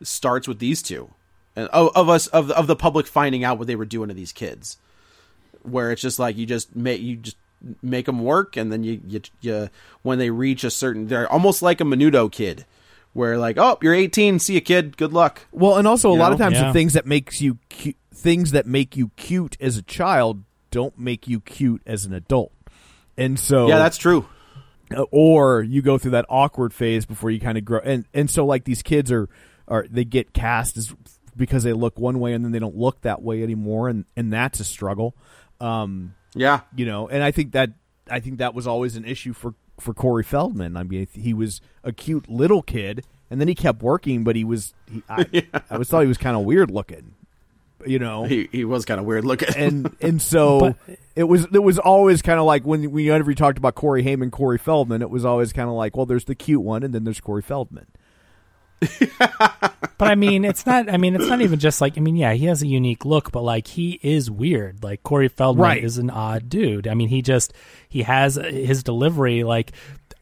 starts with these two. And of, of us of the, of the public finding out what they were doing to these kids. Where it's just like you just make you just make them work and then you you, you when they reach a certain they're almost like a menudo kid where like, "Oh, you're 18, see you kid, good luck." Well, and also a You lot know? of times Yeah. the things that makes you cu- things that make you cute as a child don't make you cute as an adult. And so Yeah, that's true. uh, or you go through that awkward phase before you kind of grow and and so like these kids are are they get cast as because they look one way and then they don't look that way anymore and and that's a struggle um Yeah. you know and i think that i think that was always an issue for for corey feldman i mean he was a cute little kid and then he kept working but he was he, I, I always thought he was kind of weird looking you know He he was kind of weird looking. and and so it was it was always kind of like when whenever you talked about Corey Haim, Corey Feldman, it was always kind of like, well, there's the cute one, and then there's Corey Feldman. but I mean, it's not. I mean, it's not even just like. I mean, yeah, he has a unique look, but like he is weird. Like Corey Feldman Right. is an odd dude. I mean, he just he has his delivery. Like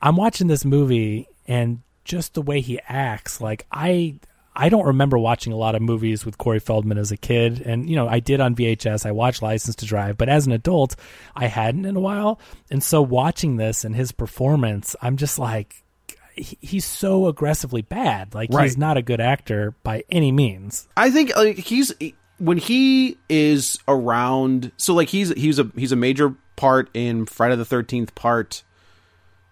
I'm watching this movie and just the way he acts. Like I. I don't remember watching a lot of movies with Corey Feldman as a kid, and you know I did on VHS. I watched License to Drive, but as an adult, I hadn't in a while. And so watching this and his performance, I'm just like, he's so aggressively bad. Like Right. he's not a good actor by any means. I think like he's when he is around. So like he's he's a he's a major part in Friday the Thirteenth Part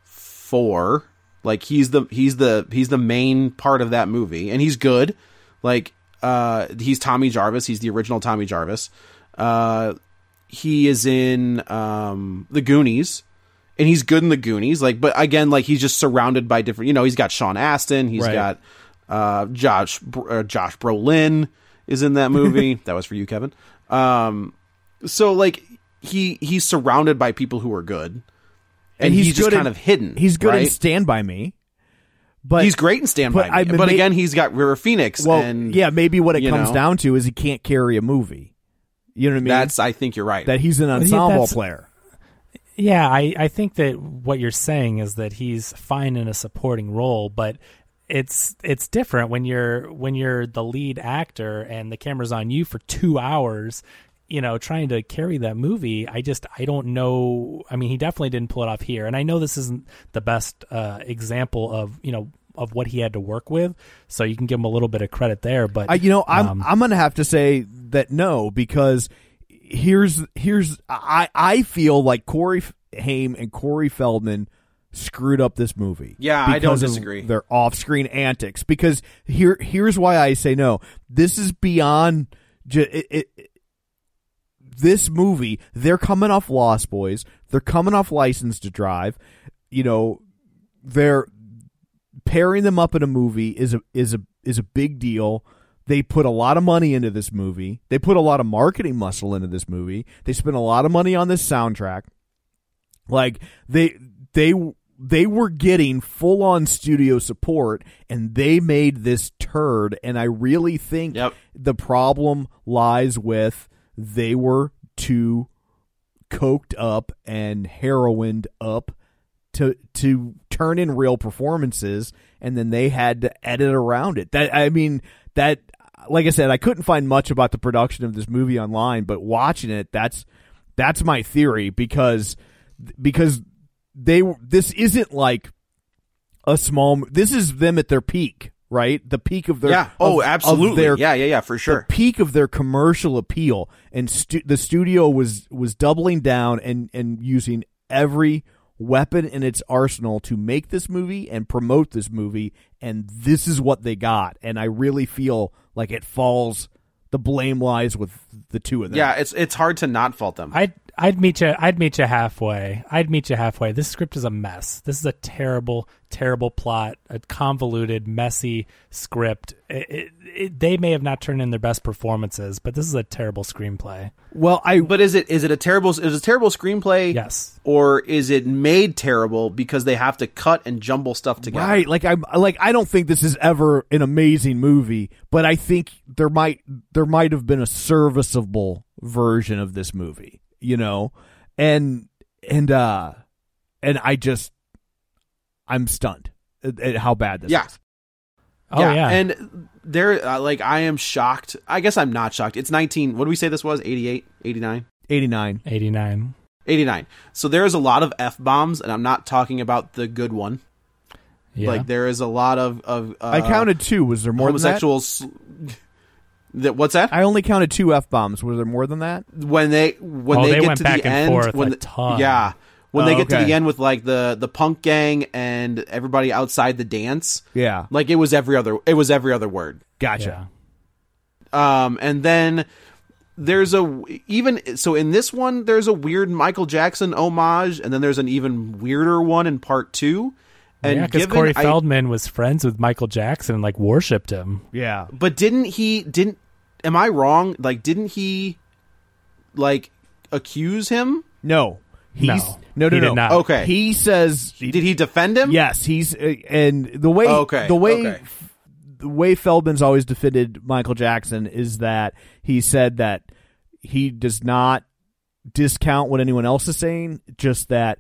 Four. Like he's the he's the he's the main part of that movie, and he's good. Like uh, he's Tommy Jarvis. He's the original Tommy Jarvis. Uh, he is in um, the Goonies, and he's good in the Goonies. Like, but again, like he's just surrounded by different. You know, he's got Sean Astin. He's Right. got uh, Josh uh, Josh Brolin is in that movie. that was for you, Kevin. Um, so like he he's surrounded by people who are good, and, he's, just good kind in- of hidden. He's good in right? Stand by Me, but he's great in Stand but by Me. I- but may- again, he's got River Phoenix. well, and yeah, maybe what it comes know, down to is he can't carry a movie. You know what I mean? That's I think you're right. that he's an ensemble that's- player. Yeah, I, I think that what you're saying is that he's fine in a supporting role, but it's it's different when you're when you're the lead actor and the camera's on you for two hours you know trying to carry that movie. I just i don't know. I mean he definitely didn't pull it off here. And i know this isn't the best uh example of you know of what he had to work with. So you can give him a little bit of credit there but I, you know, I'm um, I'm gonna have to say that no because here's here's I I feel like Corey Haim and Corey Feldman screwed up this movie. Yeah, I don't disagree. Their off-screen antics because here here's why I say no. This is beyond. It, it, it- this movie, they're coming off Lost Boys. They're coming off License to Drive. You know, they're pairing them up in a movie is a is a is a big deal. They put a lot of money into this movie. They put a lot of marketing muscle into this movie. They spent a lot of money on this soundtrack. Like they they they were getting full on studio support and they made this turd and I really think Yep. the problem lies with they were too coked up and heroined up to to turn in real performances and then they had to edit around it that i mean that like I said, I couldn't find much about the production of this movie online, but watching it, that's that's my theory because because they this isn't like a small. This is them at their peak, right? The peak of their yeah. Oh, of- of absolutely. their- yeah, yeah, yeah, for sure. the peak of their commercial appeal, and stu- the studio was was doubling down and and using every weapon in its arsenal to make this movie and promote this movie, and this is what they got. And I really feel like it falls. The blame lies with the two of them. Yeah, it's it's hard to not fault them. I'd I'd meet you. I'd meet you halfway. I'd meet you halfway. This script is a mess. This is a terrible, terrible plot. A convoluted, messy script. It, it, it, they may have not turned in their best performances, but this is a terrible screenplay. Well, I but is it is it a terrible is it a terrible screenplay? Yes. Or is it made terrible because they have to cut and jumble stuff together? Right, like I'm like I don't think this is ever an amazing movie, but I think there might there might have been a serviceable version of this movie, you know, and and uh and I just I'm stunned at, at how bad this Yeah. is. Oh yeah. And there, uh, like, I am shocked. I guess I'm not shocked. It's 19. What do we say this was? 88, 89? 89. 89. 89. So there's a lot of F bombs, and I'm not talking about the good one. Yeah. Like, there is a lot of. of uh, I counted two. Was there more than homosexuals. That, what's that? that? I only counted two f bombs. Was there more than that? when they when Oh, they, they get went to back the and end forth when a the- ton. yeah when Oh, they get to the end with like the the punk gang and everybody outside the dance Yeah, like it was every other it was every other word gotcha. yeah. um and then there's a even so in this one there's a weird Michael Jackson homage and then there's an even weirder one in part 2 and yeah, because given Corey I- Feldman was friends with Michael Jackson and like worshipped him. Yeah, but didn't he didn't am I wrong like didn't he like accuse him no, he's No, no, no, he no. did not. Okay. he says did he defend him Yes, he's uh, and the way Okay, the way okay. the way Feldman's always defended Michael Jackson is that he said that he does not discount what anyone else is saying, just that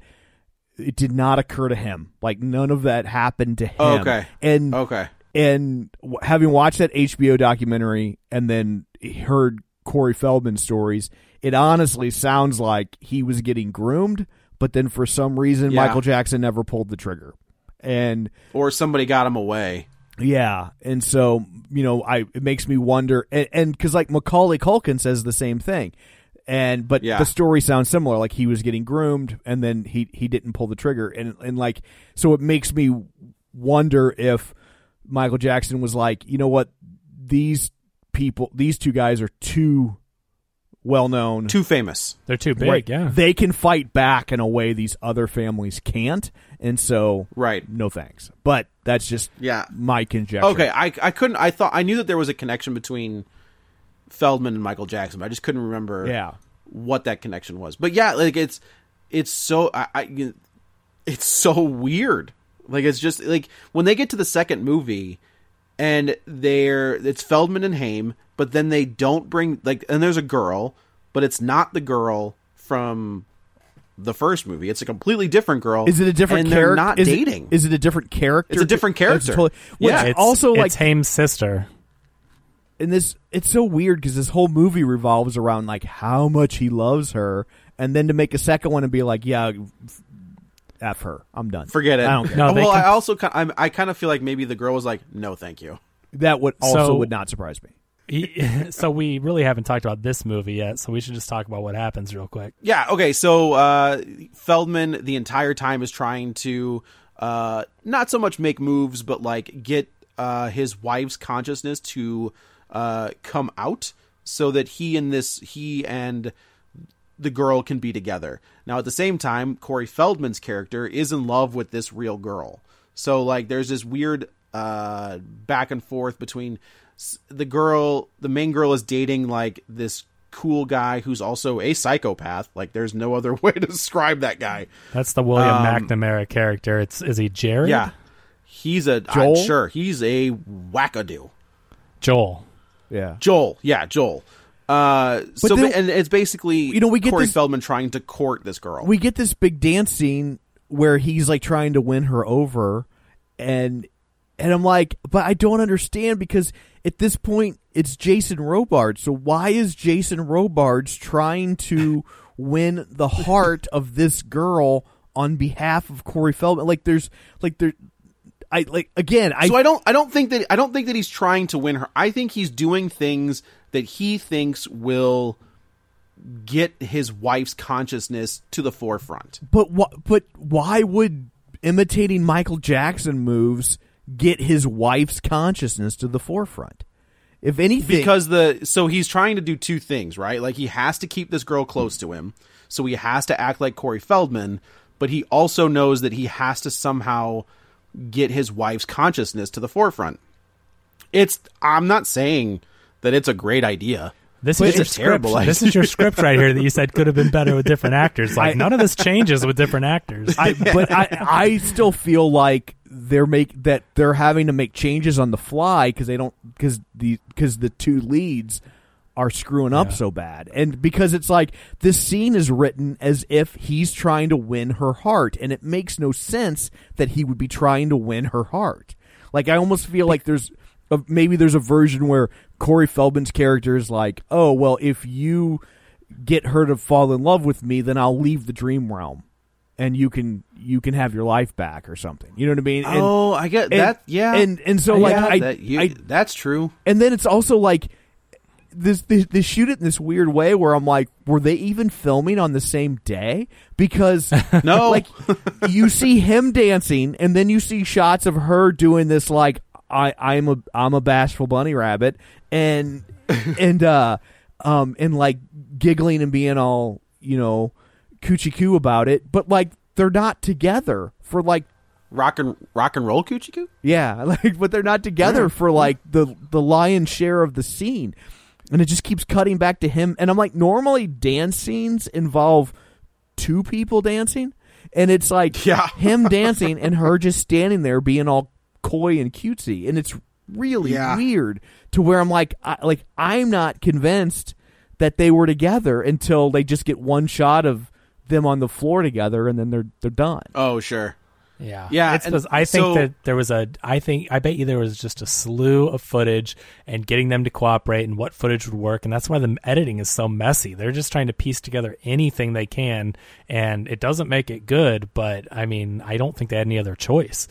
it did not occur to him. Like none of that happened to him. Okay. and okay and having watched that HBO documentary and then heard Corey Feldman stories, it honestly sounds like he was getting groomed, but then for some reason Yeah. Michael Jackson never pulled the trigger. And or somebody got him away yeah, and so you know, I it makes me wonder, and because like Macaulay Culkin says the same thing, and but Yeah. the story sounds similar. Like he was getting groomed, and then he he didn't pull the trigger, and and like so it makes me wonder if Michael Jackson was like, you know what, these people, these two guys are too well known, too famous They're too big. Right. Yeah. They can fight back in a way these other families can't, and so Right. no thanks. But that's just Yeah. my conjecture. Okay, I I couldn't. I thought I knew that there was a connection between Feldman and Michael Jackson, but I just couldn't remember. Yeah. what that connection was. But yeah, like it's it's so I, I it's so weird. Like it's just like when they get to the second movie and they're it's Feldman and Haim, but then they don't bring like and there's a girl, but it's not the girl from the first movie. It's a completely different girl. Is it a different character? They're not is dating. is it a different character? It's a different That's character. totally- which Yeah. It's also like Haim's sister. and this it's so weird because this whole movie revolves around like how much he loves her, and then to make a second one and be like, yeah, f- f her, I'm done. Forget it. I don't care. No, they well, I com- also ki- I'm, I kind of feel like maybe the girl was like, "No, thank you." That would also So- would not surprise me. He, so we really haven't talked about this movie yet, so we should just talk about what happens real quick. Yeah. Okay. So uh, Feldman the entire time is trying to uh, not so much make moves, but like get uh, his wife's consciousness to uh, come out, so that he and this he and the girl can be together. Now, at the same time, Corey Feldman's character is in love with this real girl. So, like, there's this weird uh, back and forth between the girl, the main girl is dating like this cool guy who's also a psychopath. Like, there's no other way to describe that guy. That's the William Um, McNamara character. It's is he Jared? Yeah, he's a Joel? I'm sure he's a wackadoo. Joel. Yeah, Joel, yeah, Joel. Uh, so then- and it's basically You know, we get Corey this- Feldman trying to court this girl. we get this big dance scene where he's like trying to win her over, and and I'm like, but I don't understand because at this point it's Jason Robards. So why is Jason Robards trying to win the heart of this girl on behalf of Corey Feldman? Like there's like there I like again I so I don't I don't think that I don't think that he's trying to win her. I think he's doing things that he thinks will get his wife's consciousness to the forefront. but what but why would imitating Michael Jackson moves get his wife's consciousness to the forefront? If anything because the so he's trying to do two things, right? Like he has to keep this girl close to him, so he has to act like Corey Feldman, but he also knows that he has to somehow get his wife's consciousness to the forefront. It's I'm not saying that it's a great idea. This But is your a terrible script. This is your script right here that you said could have been better with different actors. Like none of this changes with different actors. I, but I, I still feel like they're make that they're having to make changes on the fly because they don't because the because the two leads are screwing up so bad and because it's like this scene is written as if he's trying to win her heart and it makes no sense that he would be trying to win her heart like i almost feel like there's a, maybe there's a version where corey feldman's character is like oh well if you get her to fall in love with me then i'll leave the dream realm and you can you can have your life back or something. You know what I mean? And- oh, I get and- that. Yeah, and and so like Yeah, I, that, you- I that's true. and then it's also like this they, they shoot it in this weird way where I'm like, were they even filming on the same day? Because No. like you see him dancing, and then you see shots of her doing this like I I'm a I'm a bashful bunny rabbit, and and uh um and like giggling and being all you know coochie coo about it, but like they're not together for like Rock and rock and roll coochie coo. yeah, like but they're not together for like the the lion's share of the scene. And it just keeps cutting back to him and I'm like normally dance scenes involve two people dancing and it's like Yeah. him dancing and her just standing there being all coy and cutesy and it's really Yeah. weird to where I'm like I, like I'm not convinced that they were together until they just get one shot of them on the floor together and then they're they're done. Oh, sure. Yeah, Yeah, It's and because I think so- that there was a. I think I bet you there was just a slew of footage and getting them to cooperate and what footage would work, and that's why the editing is so messy. They're just trying to piece together anything they can, and it doesn't make it good. But I mean, I don't think they had any other choice.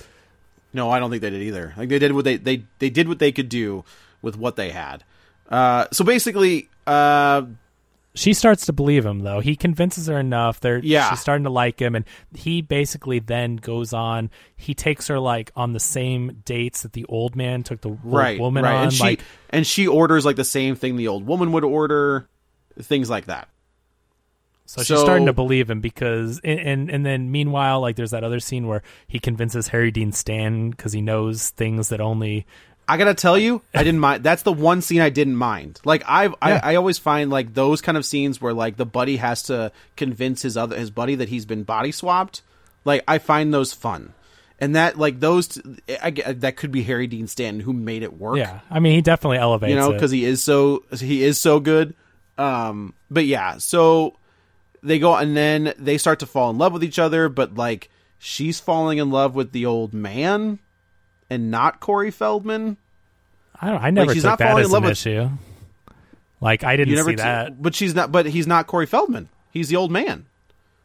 No, I don't think they did either. Like they did what they they they did what they could do with what they had. Uh, so basically, uh, She starts to believe him though. He convinces her enough. They're Yeah. she's starting to like him and he basically then goes on he takes her like on the same dates that the old man took the old right, woman right, on and she like and she orders like the same thing the old woman would order, things like that. so, she's starting to believe him because and, and and then meanwhile like there's that other scene where he convinces Harry Dean Stan cuz he knows things that only I gotta tell you, I didn't mind. That's the one scene I didn't mind. Like I've, I, I always find like those kind of scenes where like the buddy has to convince his other his buddy that he's been body swapped. Like I find those fun, and that like those t- I, get- that could be Harry Dean Stanton who made it work. yeah I mean he definitely elevates you know because he is so he is so good um but yeah so they go and then they start to fall in love with each other but like she's falling in love with the old man and not corey feldman I don't I never she's took not that as in love an with- issue. Like I didn't never see t- that. but she's not but he's not corey feldman he's the old man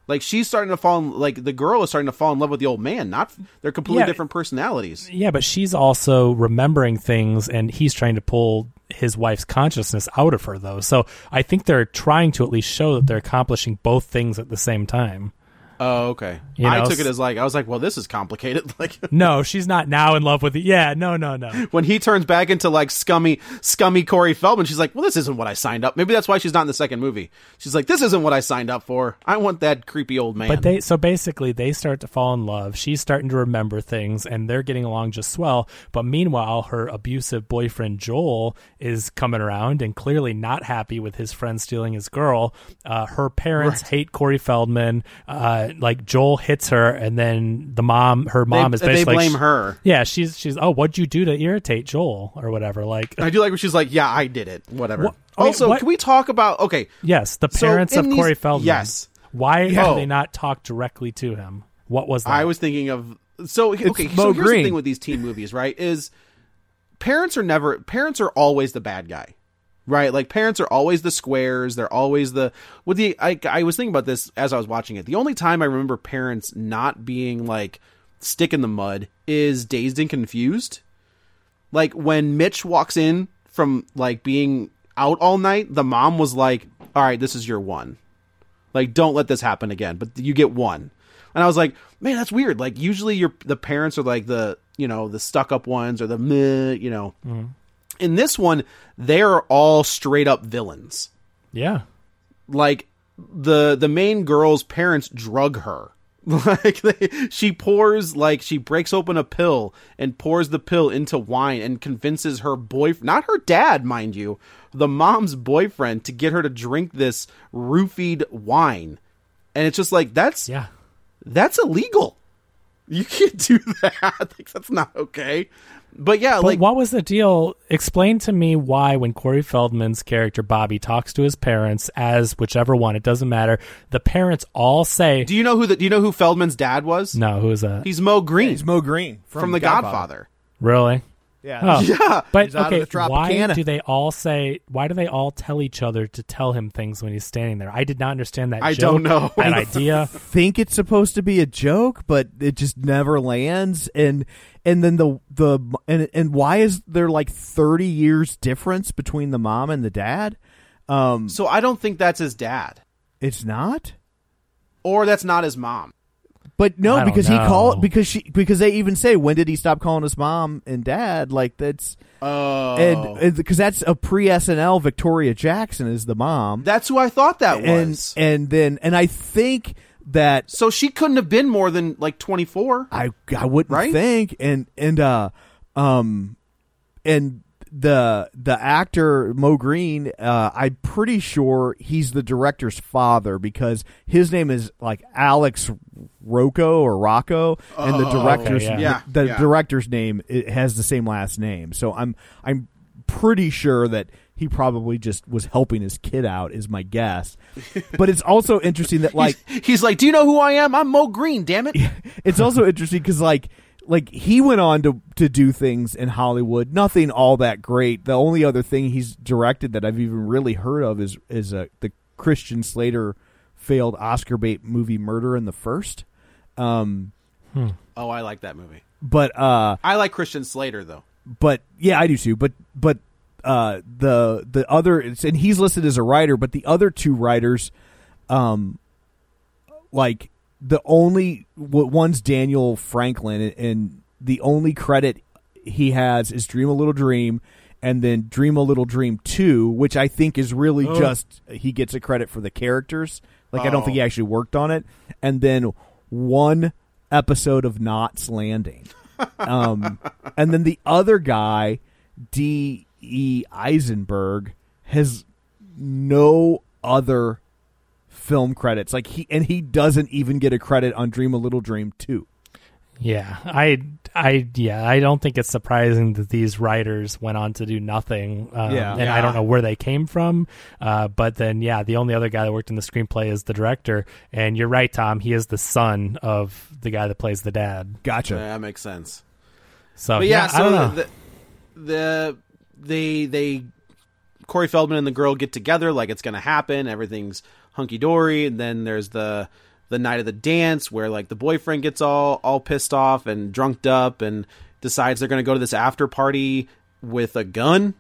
like she's starting to fall in, like the girl is starting to fall in love with the old man not they're completely Yeah. different personalities Yeah, but she's also remembering things, and he's trying to pull his wife's consciousness out of her, though. So I think they're trying to at least show that they're accomplishing both things at the same time. Oh okay You i know, took it as like i was like well this is complicated like No, she's not now in love with. Yeah, no, no, no. when he turns back into like scummy, scummy Corey Feldman, she's like, "Well, this isn't what I signed up." Maybe that's why she's not in the second movie. She's like, "This isn't what I signed up for. I want that creepy old man." But they so basically they start to fall in love. She's starting to remember things and they're getting along just swell. But meanwhile, her abusive boyfriend Joel is coming around and clearly not happy with his friend stealing his girl. Uh, her parents hate Corey Feldman. Uh, like Joel hits her and then the mom her mom is they basically blame her. Yeah, she's she's oh what'd you do to irritate Joel or whatever. Like I do like when she's like, "Yeah, I did it. Whatever." What- also, what- can we talk about? Okay, yes, the parents in of these- Corey Feldman. yes. Why Yeah. have they not talked directly to him? What was that? I was thinking of so okay. Mo so here's Green. the thing with these teen movies, right? Is parents are never parents are always the bad guy right like parents are always the squares they're always the with the I, I was thinking about this as i was watching it. The only time i remember parents not being like stick in the mud is dazed and confused. Like when mitch walks in from like being out all night the mom was like all right this is your one. Like don't let this happen again but you get one. And i was like man that's weird. Like usually your the parents are like the you know the stuck up ones or the meh, you know mm-hmm. In this one they're all straight up villains. Yeah. like the the main girl's parents drug her. Like they, she pours like she breaks open a pill and pours the pill into wine and convinces her boyfriend not her dad mind you the mom's boyfriend to get her to drink this roofied wine. And it's just like that's Yeah. that's illegal. You can't do that. Like, that's not okay but yeah But like what was the deal? Explain to me why, when Corey Feldman's character Bobby talks to his parents as whichever one, it doesn't matter. The parents all say, do you know who the, do you know who feldman's dad was "No, who's that? he's Moe Greene He's Moe Greene from, from, the godfather. really?" Yeah. Oh. Yeah. But He's out of okay, why do they all say? Why do they all tell each other to tell him things when he's standing there? I did not understand that. I joke, don't know. that idea. think it's supposed to be a joke, but it just never lands. And and then the the and and why is there like thirty years difference between the mom and the dad? Um, So I don't think that's his dad, it's not. or that's not his mom. But no, don't because he called because she because they even say when did he stop calling us mom and dad? Like that's Oh, and because that's a pre SNL Victoria Jackson is the mom, that's who I thought that and was. and then and I think that so she couldn't have been more than like twenty four. I I wouldn't Right? think and and uh um and the the actor Moe Greene uh I'm pretty sure he's the director's father because his name is like Alex Rocco or Rocco and the director's okay, yeah. the, the Yeah. director's name it has the same last name so I'm I'm pretty sure that he probably just was helping his kid out is my guess but it's also interesting that like He's like, "Do you know who I am? I'm Moe Greene. Damn it!" it's also interesting because like like he went on to to do things in Hollywood, nothing all that great. The only other thing he's directed that I've even really heard of is is uh, the Christian Slater failed Oscar bait movie Murder in the First. Um, Oh, I like that movie. but uh, I like Christian Slater though. but yeah, I do too. But but uh, the the other and he's listed as a writer, but the other two writers, um, like the only one's Daniel Franklin, and, the only credit he has is Dream a Little Dream, and then Dream a Little Dream Two, which I think is really just he gets a credit for the characters. Like I don't think he actually worked on it, and then one episode of Knots Landing um, and then the other guy, D. E. Eisenberg, has no other film credits. Like he and he doesn't even get a credit on Dream a Little Dream two. Yeah, I, I, yeah, I don't think it's surprising that these writers went on to do nothing. Um, Yeah. and I don't know where they came from. Uh, but then, yeah, the only other guy that worked in the screenplay is the director. And you're right, Tom. He is the son of the guy that plays the dad. Gotcha. Yeah, that makes sense. So But yeah, I don't so know. the, the they they Corey Feldman and the girl get together like it's gonna happen. Everything's hunky dory, and then there's the the night of the dance where like the boyfriend gets all all pissed off and drunked up and decides they're gonna go to this after party with a gun,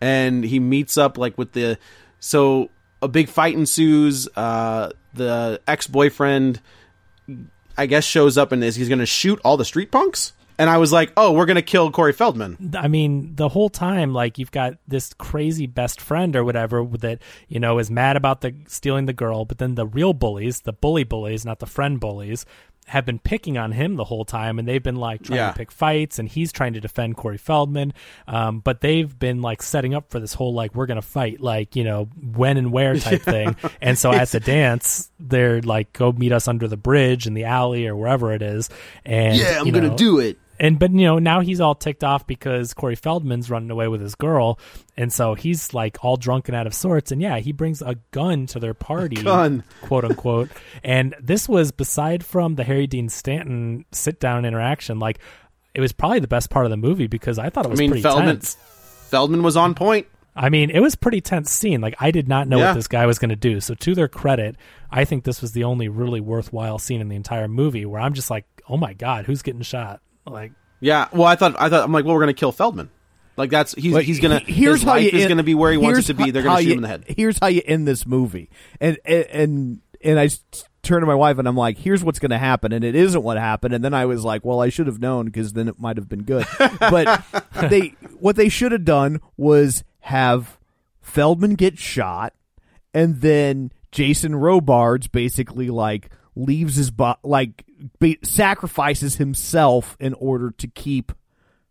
and he meets up like with the so a big fight ensues. Uh, the ex boyfriend I guess shows up and is he's going to shoot all the street punks. And I was like, oh, we're going to kill Corey Feldman. I mean, the whole time, like you've got this crazy best friend or whatever that you know is mad about the stealing the girl, but then the real bullies, the bully bullies, not the friend bullies, have been picking on him the whole time, and they've been like trying Yeah. to pick fights, and he's trying to defend Corey Feldman. Um, but they've been like setting up for this whole like we're gonna fight, like you know when and where type thing. And so at the dance, they're like, go meet us under the bridge in the alley or wherever it is. And Yeah, I'm you going to do it. And but you know now he's all ticked off because Corey Feldman's running away with his girl, and so he's like all drunk and out of sorts. And yeah, he brings a gun to their party, gun. quote unquote. and this was beside from the Harry Dean Stanton sit down interaction. Like it was probably the best part of the movie because I thought it was I mean, pretty Feldman tense. Feldman was on point. I mean, it was a pretty tense scene. Like I did not know Yeah. what this guy was going to do. So to their credit, I think this was the only really worthwhile scene in the entire movie where I'm just like, oh my god, who's getting shot? Like, Yeah. Well, I thought I thought I'm like, well, we're gonna kill Feldman. Like that's he's Like, he's gonna he- here's his how you is end- gonna be where he wants it to be. They're gonna shoot you- him in the head. Here's how you end this movie, and and and, and I turned to my wife and I'm like, "Here's what's going to happen," and it isn't what happened. And then I was like, "Well, I should have known because then it might have been good." but they what they should have done was have Feldman get shot, and then Jason Robards basically like leaves his bo- like ba- sacrifices himself in order to keep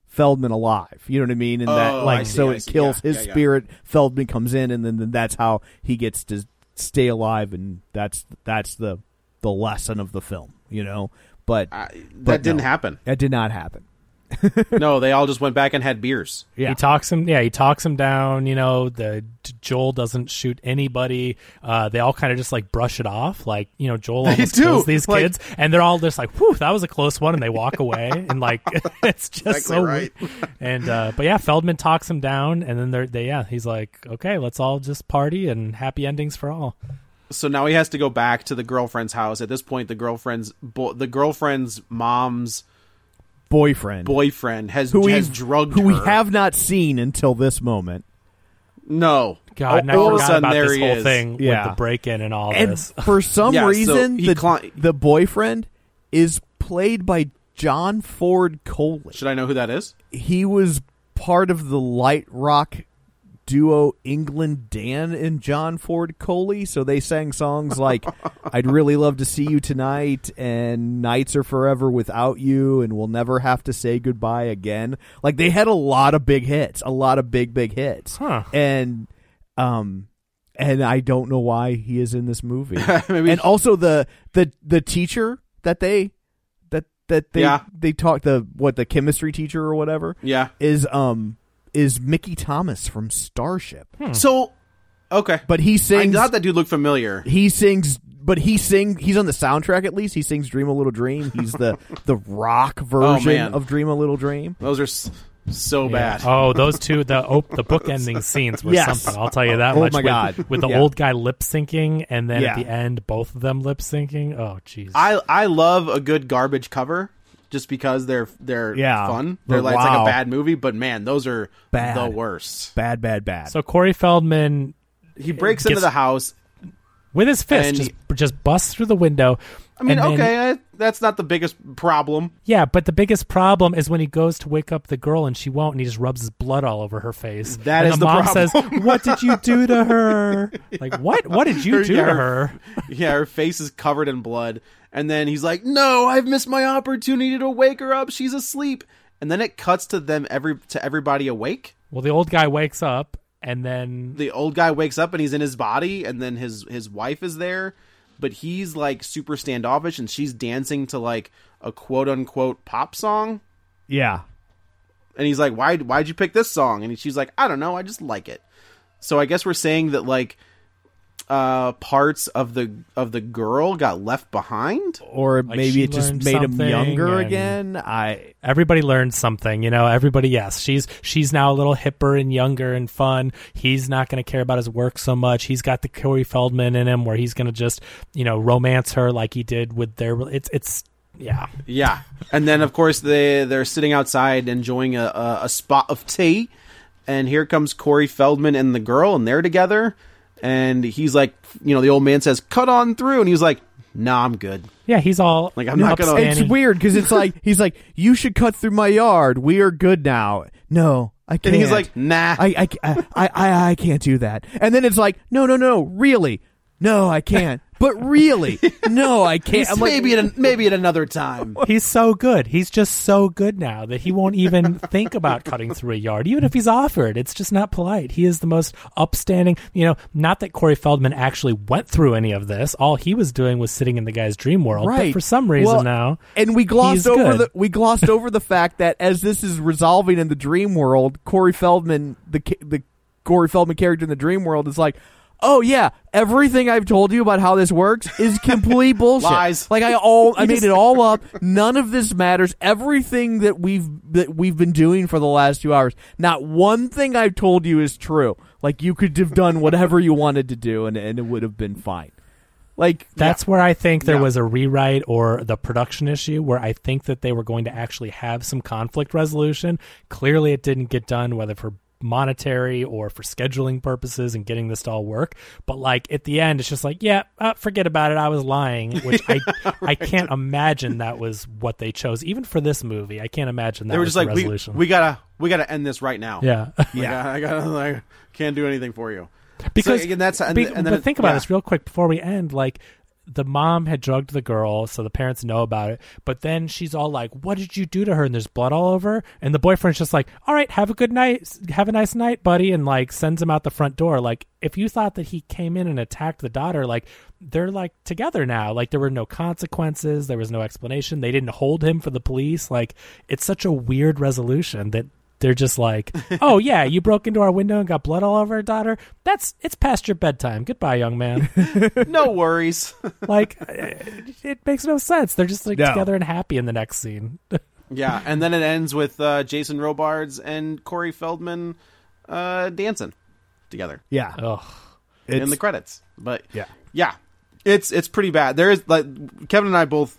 Feldman alive. You know what I mean? And that Oh, like I see, so it see. kills Yeah, his yeah, yeah. spirit. Feldman comes in, and then, then that's how he gets to stay alive, and that's that's the the lesson of the film. You know, but I, but that didn't no. happen. That did not happen. no, they all just went back and had beers. Yeah. He talks him, yeah, he talks him down. You know, the Joel doesn't shoot anybody. Uh, they all kind of just like brush it off, like you know, Joel almost do, kills these like- kids, and they're all just like, "Whew, that was a close one," and they walk away, and like it's just Exactly so right. And uh, but yeah, Feldman talks him down, and then they're they yeah, he's like, "Okay, let's all just party and happy endings for all." So now he has to go back to the girlfriend's house. At this point, the girlfriend's bo- the girlfriend's mom's Boyfriend, boyfriend has who has we drugged who we have not seen until this moment. no. God, and I all of a forgot sudden about there this he whole is. thing Yeah. with the break in and all And this. for some Yeah, reason, he the cli- the boyfriend is played by John Ford Coley. Should I know who that is? he was part of the light rock duo England Dan and John Ford Coley. So they sang songs like I'd Really Love to See You Tonight and Nights Are Forever Without You and We'll Never Have to Say Goodbye Again. Like they had a lot of big hits, a lot of big, big hits. Huh. And um and I don't know why he is in this movie. And also the the the teacher that they that that they Yeah. they talk the what the chemistry teacher or whatever Yeah. is um is Mickey Thomas from Starship. Hmm. So okay, But he I sings thought that dude looked familiar. he sings but he sing he's on the soundtrack at least. He sings Dream a Little Dream. He's the the rock version Oh, man. of Dream a Little Dream. Those are s- so bad. Oh, those two the op- the bookending scenes were Yes. something. I'll tell you that Oh much. my with, God. with the Yeah. old guy lip syncing, and then at Yeah. the end, both of them lip syncing. Oh, jeez. I I love a good garbage cover just because they're they're Yeah. fun. They're But like, it's like a bad movie, but man, those are Bad. the worst. Bad, bad, bad. So Corey Feldman He breaks into the house. with his fist And just just busts through the window. I mean, and then- okay, I, that's not the biggest problem. Yeah, but the biggest problem is when he goes to wake up the girl and she won't, and he just rubs his blood all over her face. That and is the, the mom problem. says, "What did you do to her? Like what? What did you do Yeah, to her?" Yeah, her face is covered in blood. And then he's like, "No, I've missed my opportunity to wake her up. She's asleep." And then it cuts to them every to everybody awake. Well, the old guy wakes up, and then The old guy wakes up and he's in his body, and then his his wife is there, but he's like super standoffish, and she's dancing to like a quote unquote pop song. yeah. And he's like, "Why? Why'd you pick this song?" And she's like, "I don't know. I just like it." So I guess we're saying that like uh parts of the of the girl got left behind. Or Like, maybe it just made him younger again. I everybody learned something you know? Everybody yes she's she's now a little hipper and younger and fun. He's not going to care about his work so much. He's got the corey feldman in him where he's going to just you know romance her like he did with their it's it's yeah. Yeah, and then of course they they're sitting outside enjoying a, a a spot of tea, and here comes Corey Feldman and the girl, and they're together, and he's like, you know, the old man says, "Cut on through," and he's like, "Nah, I'm good." yeah he's all Like, I'm not gonna- upstanding. it's weird because it's like he's like you should cut through my yard. We are good now. No, I can't. And he's like, "Nah." I, I, I, I, I can't do that. And then it's like, no, no, no, really, no, I can't. But really, no, I can't. I'm like, maybe at a, maybe at another time. He's so good. He's just so good now that he won't even think about cutting through a yard, even if he's offered. It's just not polite. He is the most upstanding. You know, not that Corey Feldman actually went through any of this. All he was doing was sitting in the guy's dream world. right But for some reason Well, now, and we glossed he's over good. the we glossed over the fact that as this is resolving in the dream world, Corey Feldman, the the Corey Feldman character in the dream world, is like. Oh yeah, everything I've told you about how this works is complete bullshit. Lies. Like I all I made it all up. None of this matters. Everything that we've that we've been doing for the last two hours, not one thing I've told you is true. Like you could have done whatever you wanted to do, and and it would have been fine. Like That's where I think there Yeah. was a rewrite or the production issue where I think that they were going to actually have some conflict resolution. Clearly, it didn't get done, whether for monetary or for scheduling purposes and getting this to all work. But like at the end, it's just like, yeah, uh, forget about it. I was lying, which I I can't imagine that was what they chose, even for this movie. I can't imagine that they were was just like, we, resolution. we gotta, we gotta end this right now. yeah. yeah. I gotta, like, can't do anything for you. because so, again, that's and, be- and then but think about yeah. this real quick before we end like the mom had drugged the girl so the parents know about it. But then she's all like what did you do to her? And there's blood all over. And the boyfriend's just like all right have a good night. Have a nice night buddy and like sends him out the front door. Like if you thought that he came in and attacked the daughter like they're like together now. Like there were no consequences. There was no explanation. They didn't hold him for the police. Like it's such a weird resolution that they're just like, "Oh yeah, you broke into our window and got blood all over our daughter. That's it's past your bedtime. Goodbye, young man." no worries. like, it, it makes no sense. They're just like No. together and happy in the next scene. yeah, and then it ends with uh, Jason Robards and Corey Feldman uh, dancing together yeah, Ugh. in It's- the credits. But Yeah. yeah, it's it's pretty bad. There is like Kevin and I both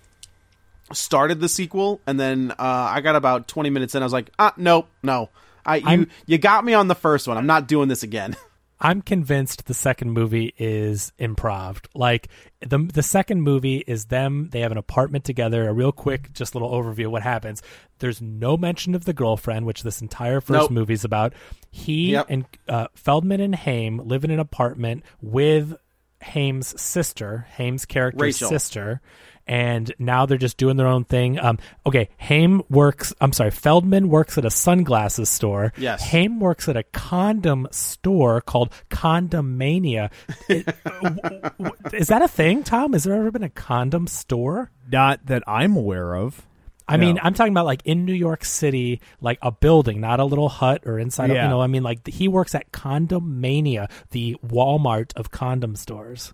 started the sequel, and then uh, I got about twenty minutes in. I was like, ah, nope, no. I you I'm- you got me on the first one. I'm not doing this again. I'm convinced the second movie is improv. Like the the second movie is them. They have an apartment together. A real quick, just little overview of what happens. There's no mention of the girlfriend, which this entire first Nope. movie is about. He Yep. and uh, Feldman and Haim live in an apartment with Haim's sister, Haim's character's Rachel. sister, and now they're just doing their own thing. Um, okay, Haim works. I'm sorry, Feldman works at a sunglasses store. Yes. Haim works at a condom store called Condomania. It- w- w- is that a thing, Tom? Has there ever been a condom store? not that I'm aware of. I mean, I'm talking about like in New York City, like a building, not a little hut or inside. Of, Yeah. you know, I mean, like he works at Condomania, the Walmart of condom stores.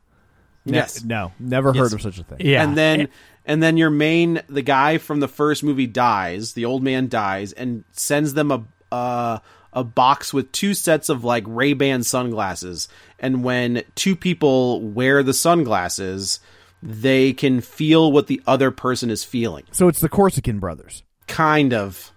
Ne- yes, no, never Yes. heard of such a thing. Yeah, and then It- and then your main the guy from the first movie dies the old man dies and sends them a uh, a box with two sets of like ray-ban sunglasses and when two people wear the sunglasses they can feel what the other person is feeling So it's the Corsican brothers. kind of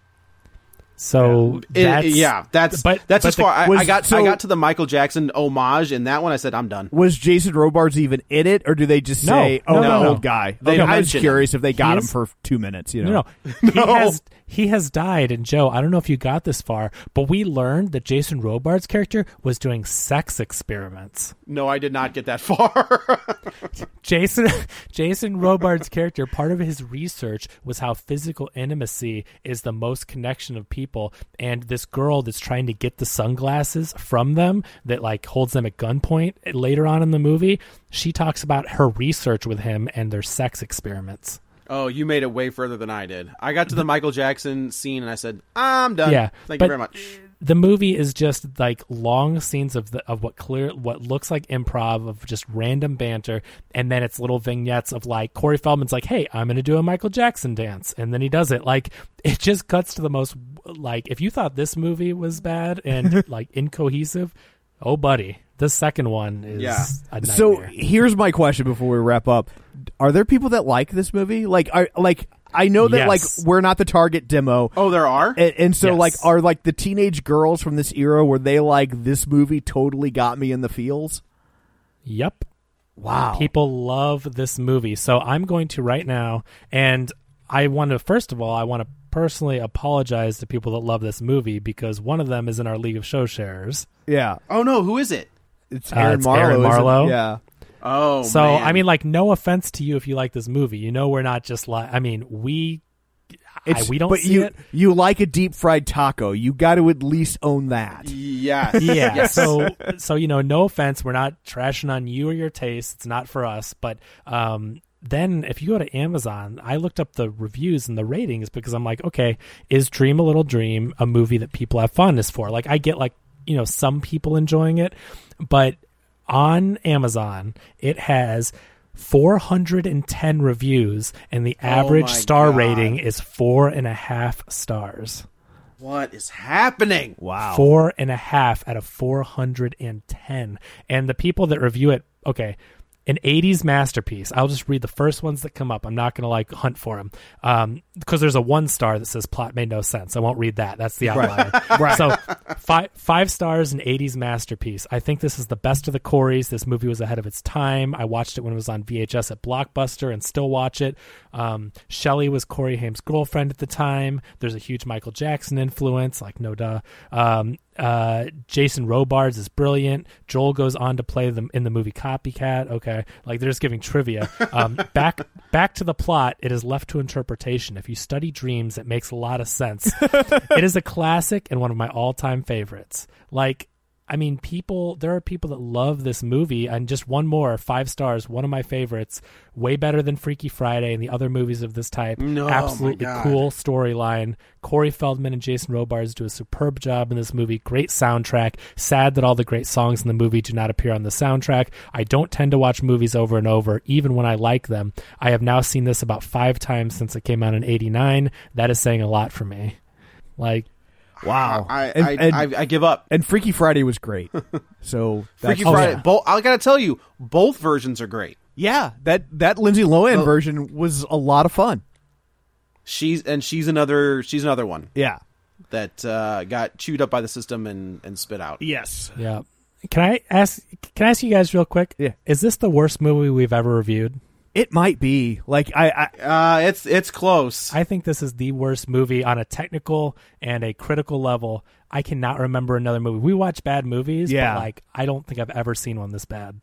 so It- that's yeah that's but that's but as the- far I, was- I got so- i got to the michael jackson homage in that one i said i'm done Was Jason Robards even in it, or do they just say, no, "Oh, no, the no. old guy"? They Okay, I was mention curious if they got He him is- for two minutes. You know, No, no. He has he has died, and Joe, I don't know if you got this far, but we learned that Jason Robards' character was doing sex experiments. no i did not get that far Jason Jason Robards' character, part of his research was how physical intimacy is the most connection of people, and this girl that's trying to get the sunglasses from them that like holds them at gunpoint later on in the movie, she talks about her research with him and their sex experiments. oh you made it way further than i did. I got to the michael jackson scene and i said i'm done. Yeah, thank but you very much The movie is just like long scenes of the of what clear what looks like improv of just random banter, and then it's little vignettes of like Corey Feldman's like, "Hey, I'm going to do a Michael Jackson dance," and then he does it. Like it just cuts to the most like if you thought this movie was bad and like incohesive, oh buddy, the second one is Yeah. a nightmare. So here's my question before we wrap up: Are there people that like this movie? Like, are like I know that Yes. like we're not the target demo. oh there are And, and so, Yes. like, are like the teenage girls from this era where they like this movie totally got me in the feels? Yep. Wow. People love this movie. So I'm going to right now, and I want to, first of all, I want to personally apologize to people that love this movie because one of them is in our League of Show Sharers. yeah, oh no who is it it's Uh, Aaron it's Marlowe. Aaron isn't it? Marlowe. Yeah. Oh, so, man. I mean, like, no offense to you if you like this movie. You know, we're not just like, I mean, we I, we don't but see you it. you like a deep fried taco. You got to at least own that. yeah, yeah Yes. so so you know no offense we're not trashing on you or your taste it's not for us but um then if you go to amazon i looked up the reviews and the ratings because i'm like okay is dream a little dream a movie that people have fondness for like i get like you know some people enjoying it but on Amazon, it has 410 reviews, and the oh average my star God. rating is four and a half stars. What is happening? Wow. Four and a half out of 410. And the people that review it, okay, an 80s masterpiece. I'll just read the first ones that come up. I'm not going to like hunt for them. Um, because there's a one star that says plot made no sense. I won't read that. That's the outlier. Right. So five five stars an 80s masterpiece. I think this is the best of the Coreys. This movie was ahead of its time. I watched it when it was on VHS at Blockbuster and still watch it. Um, Shelley was Corey Haim's girlfriend at the time. There's a huge Michael Jackson influence, like no duh. Um, uh, Jason Robards is brilliant. Joel goes on to play them in the movie Copycat. Okay, like they're just giving trivia. Um, back back to the plot. It is left to interpretation. If you study dreams, it makes a lot of sense. it is a classic and one of my all time favorites. Like. I mean, people. There are people that love this movie, and just one more, five stars, one of my favorites, way better than Freaky Friday and the other movies of this type. No, absolutely cool storyline. Corey Feldman and Jason Robards do a superb job in this movie. Great soundtrack. Sad that all the great songs in the movie do not appear on the soundtrack. I don't tend to watch movies over and over, even when I like them. I have now seen this about five times since it came out in '89. That is saying a lot for me. Like, Wow. I And- I, and- I, I give up. And Freaky Friday was great. So that's, Freaky Oh, Friday. yeah. Both, I gotta tell you, both versions are great. yeah, that that Lindsay Lohan version was a lot of fun. She's and she's another she's another one Yeah. that uh, got chewed up by the system and, and spit out. Yes. yeah. Can I ask? Can I ask you guys real quick? Yeah. Is this the worst movie we've ever reviewed? It might be like I, I Uh, it's it's close. I think this is the worst movie on a technical and a critical level. I cannot remember another movie. We watch bad movies, Yeah. but like I don't think I've ever seen one this bad.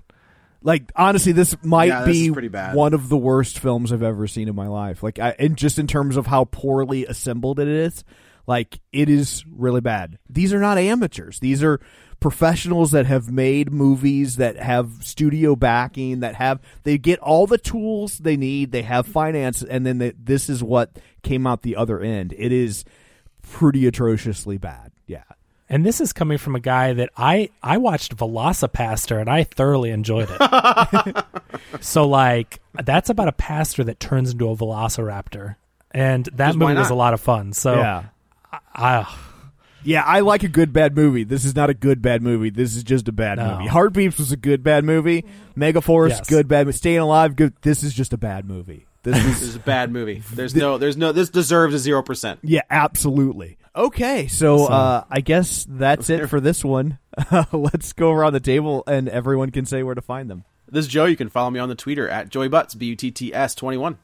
like honestly this might Yeah, this be is pretty bad. one of the worst films I've ever seen in my life. Like I and just in terms of how poorly assembled it is, like it is really bad. These are not amateurs. These are professionals that have made movies that have studio backing that have they get all the tools they need, they have finance and then they, this is what came out the other end. It is pretty atrociously bad. Yeah. And this is coming from a guy that I I watched VelociPastor and I thoroughly enjoyed it. so like that's about a pastor that turns into a velociraptor. And that movie was a lot of fun. So yeah. I, Yeah, I like a good bad movie. This is not a good bad movie. This is just a bad No. movie. Heartbeeps was a good bad movie. Megaforce, Yes. good bad. Staying Alive, good. This is just a bad movie. This This is is a bad movie. There's no there's no this deserves a zero percent. yeah, absolutely. Okay, so, uh, I guess that's it for this one. Let's go around the table and everyone can say where to find them. This is Joe. You can follow me on the Twitter at Joey Butts B U T T S twenty one.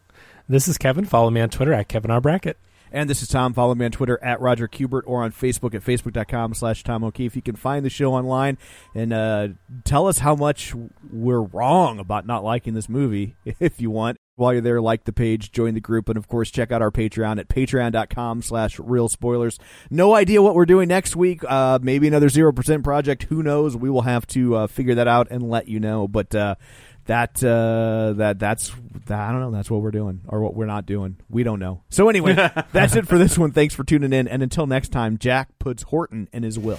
this is Kevin. Follow me on Twitter at Kevin R. Brackett. And this is Tom. Follow me on Twitter at Roger Kubert or on Facebook at facebook.com slash Tom O'Keefe. You can find the show online and uh, tell us how much we're wrong about not liking this movie if you want. While you're there, like the page, join the group, and of course, check out our Patreon at patreon.com slash real spoilers. No idea what we're doing next week. Uh, maybe another 0% project. Who knows? We will have to uh, figure that out and let you know. But uh, that uh, that that's that, I don't know. That's what we're doing or what we're not doing. We don't know. So anyway, that's it for this one. Thanks for tuning in, and until next time, Jack puts Horton in his will.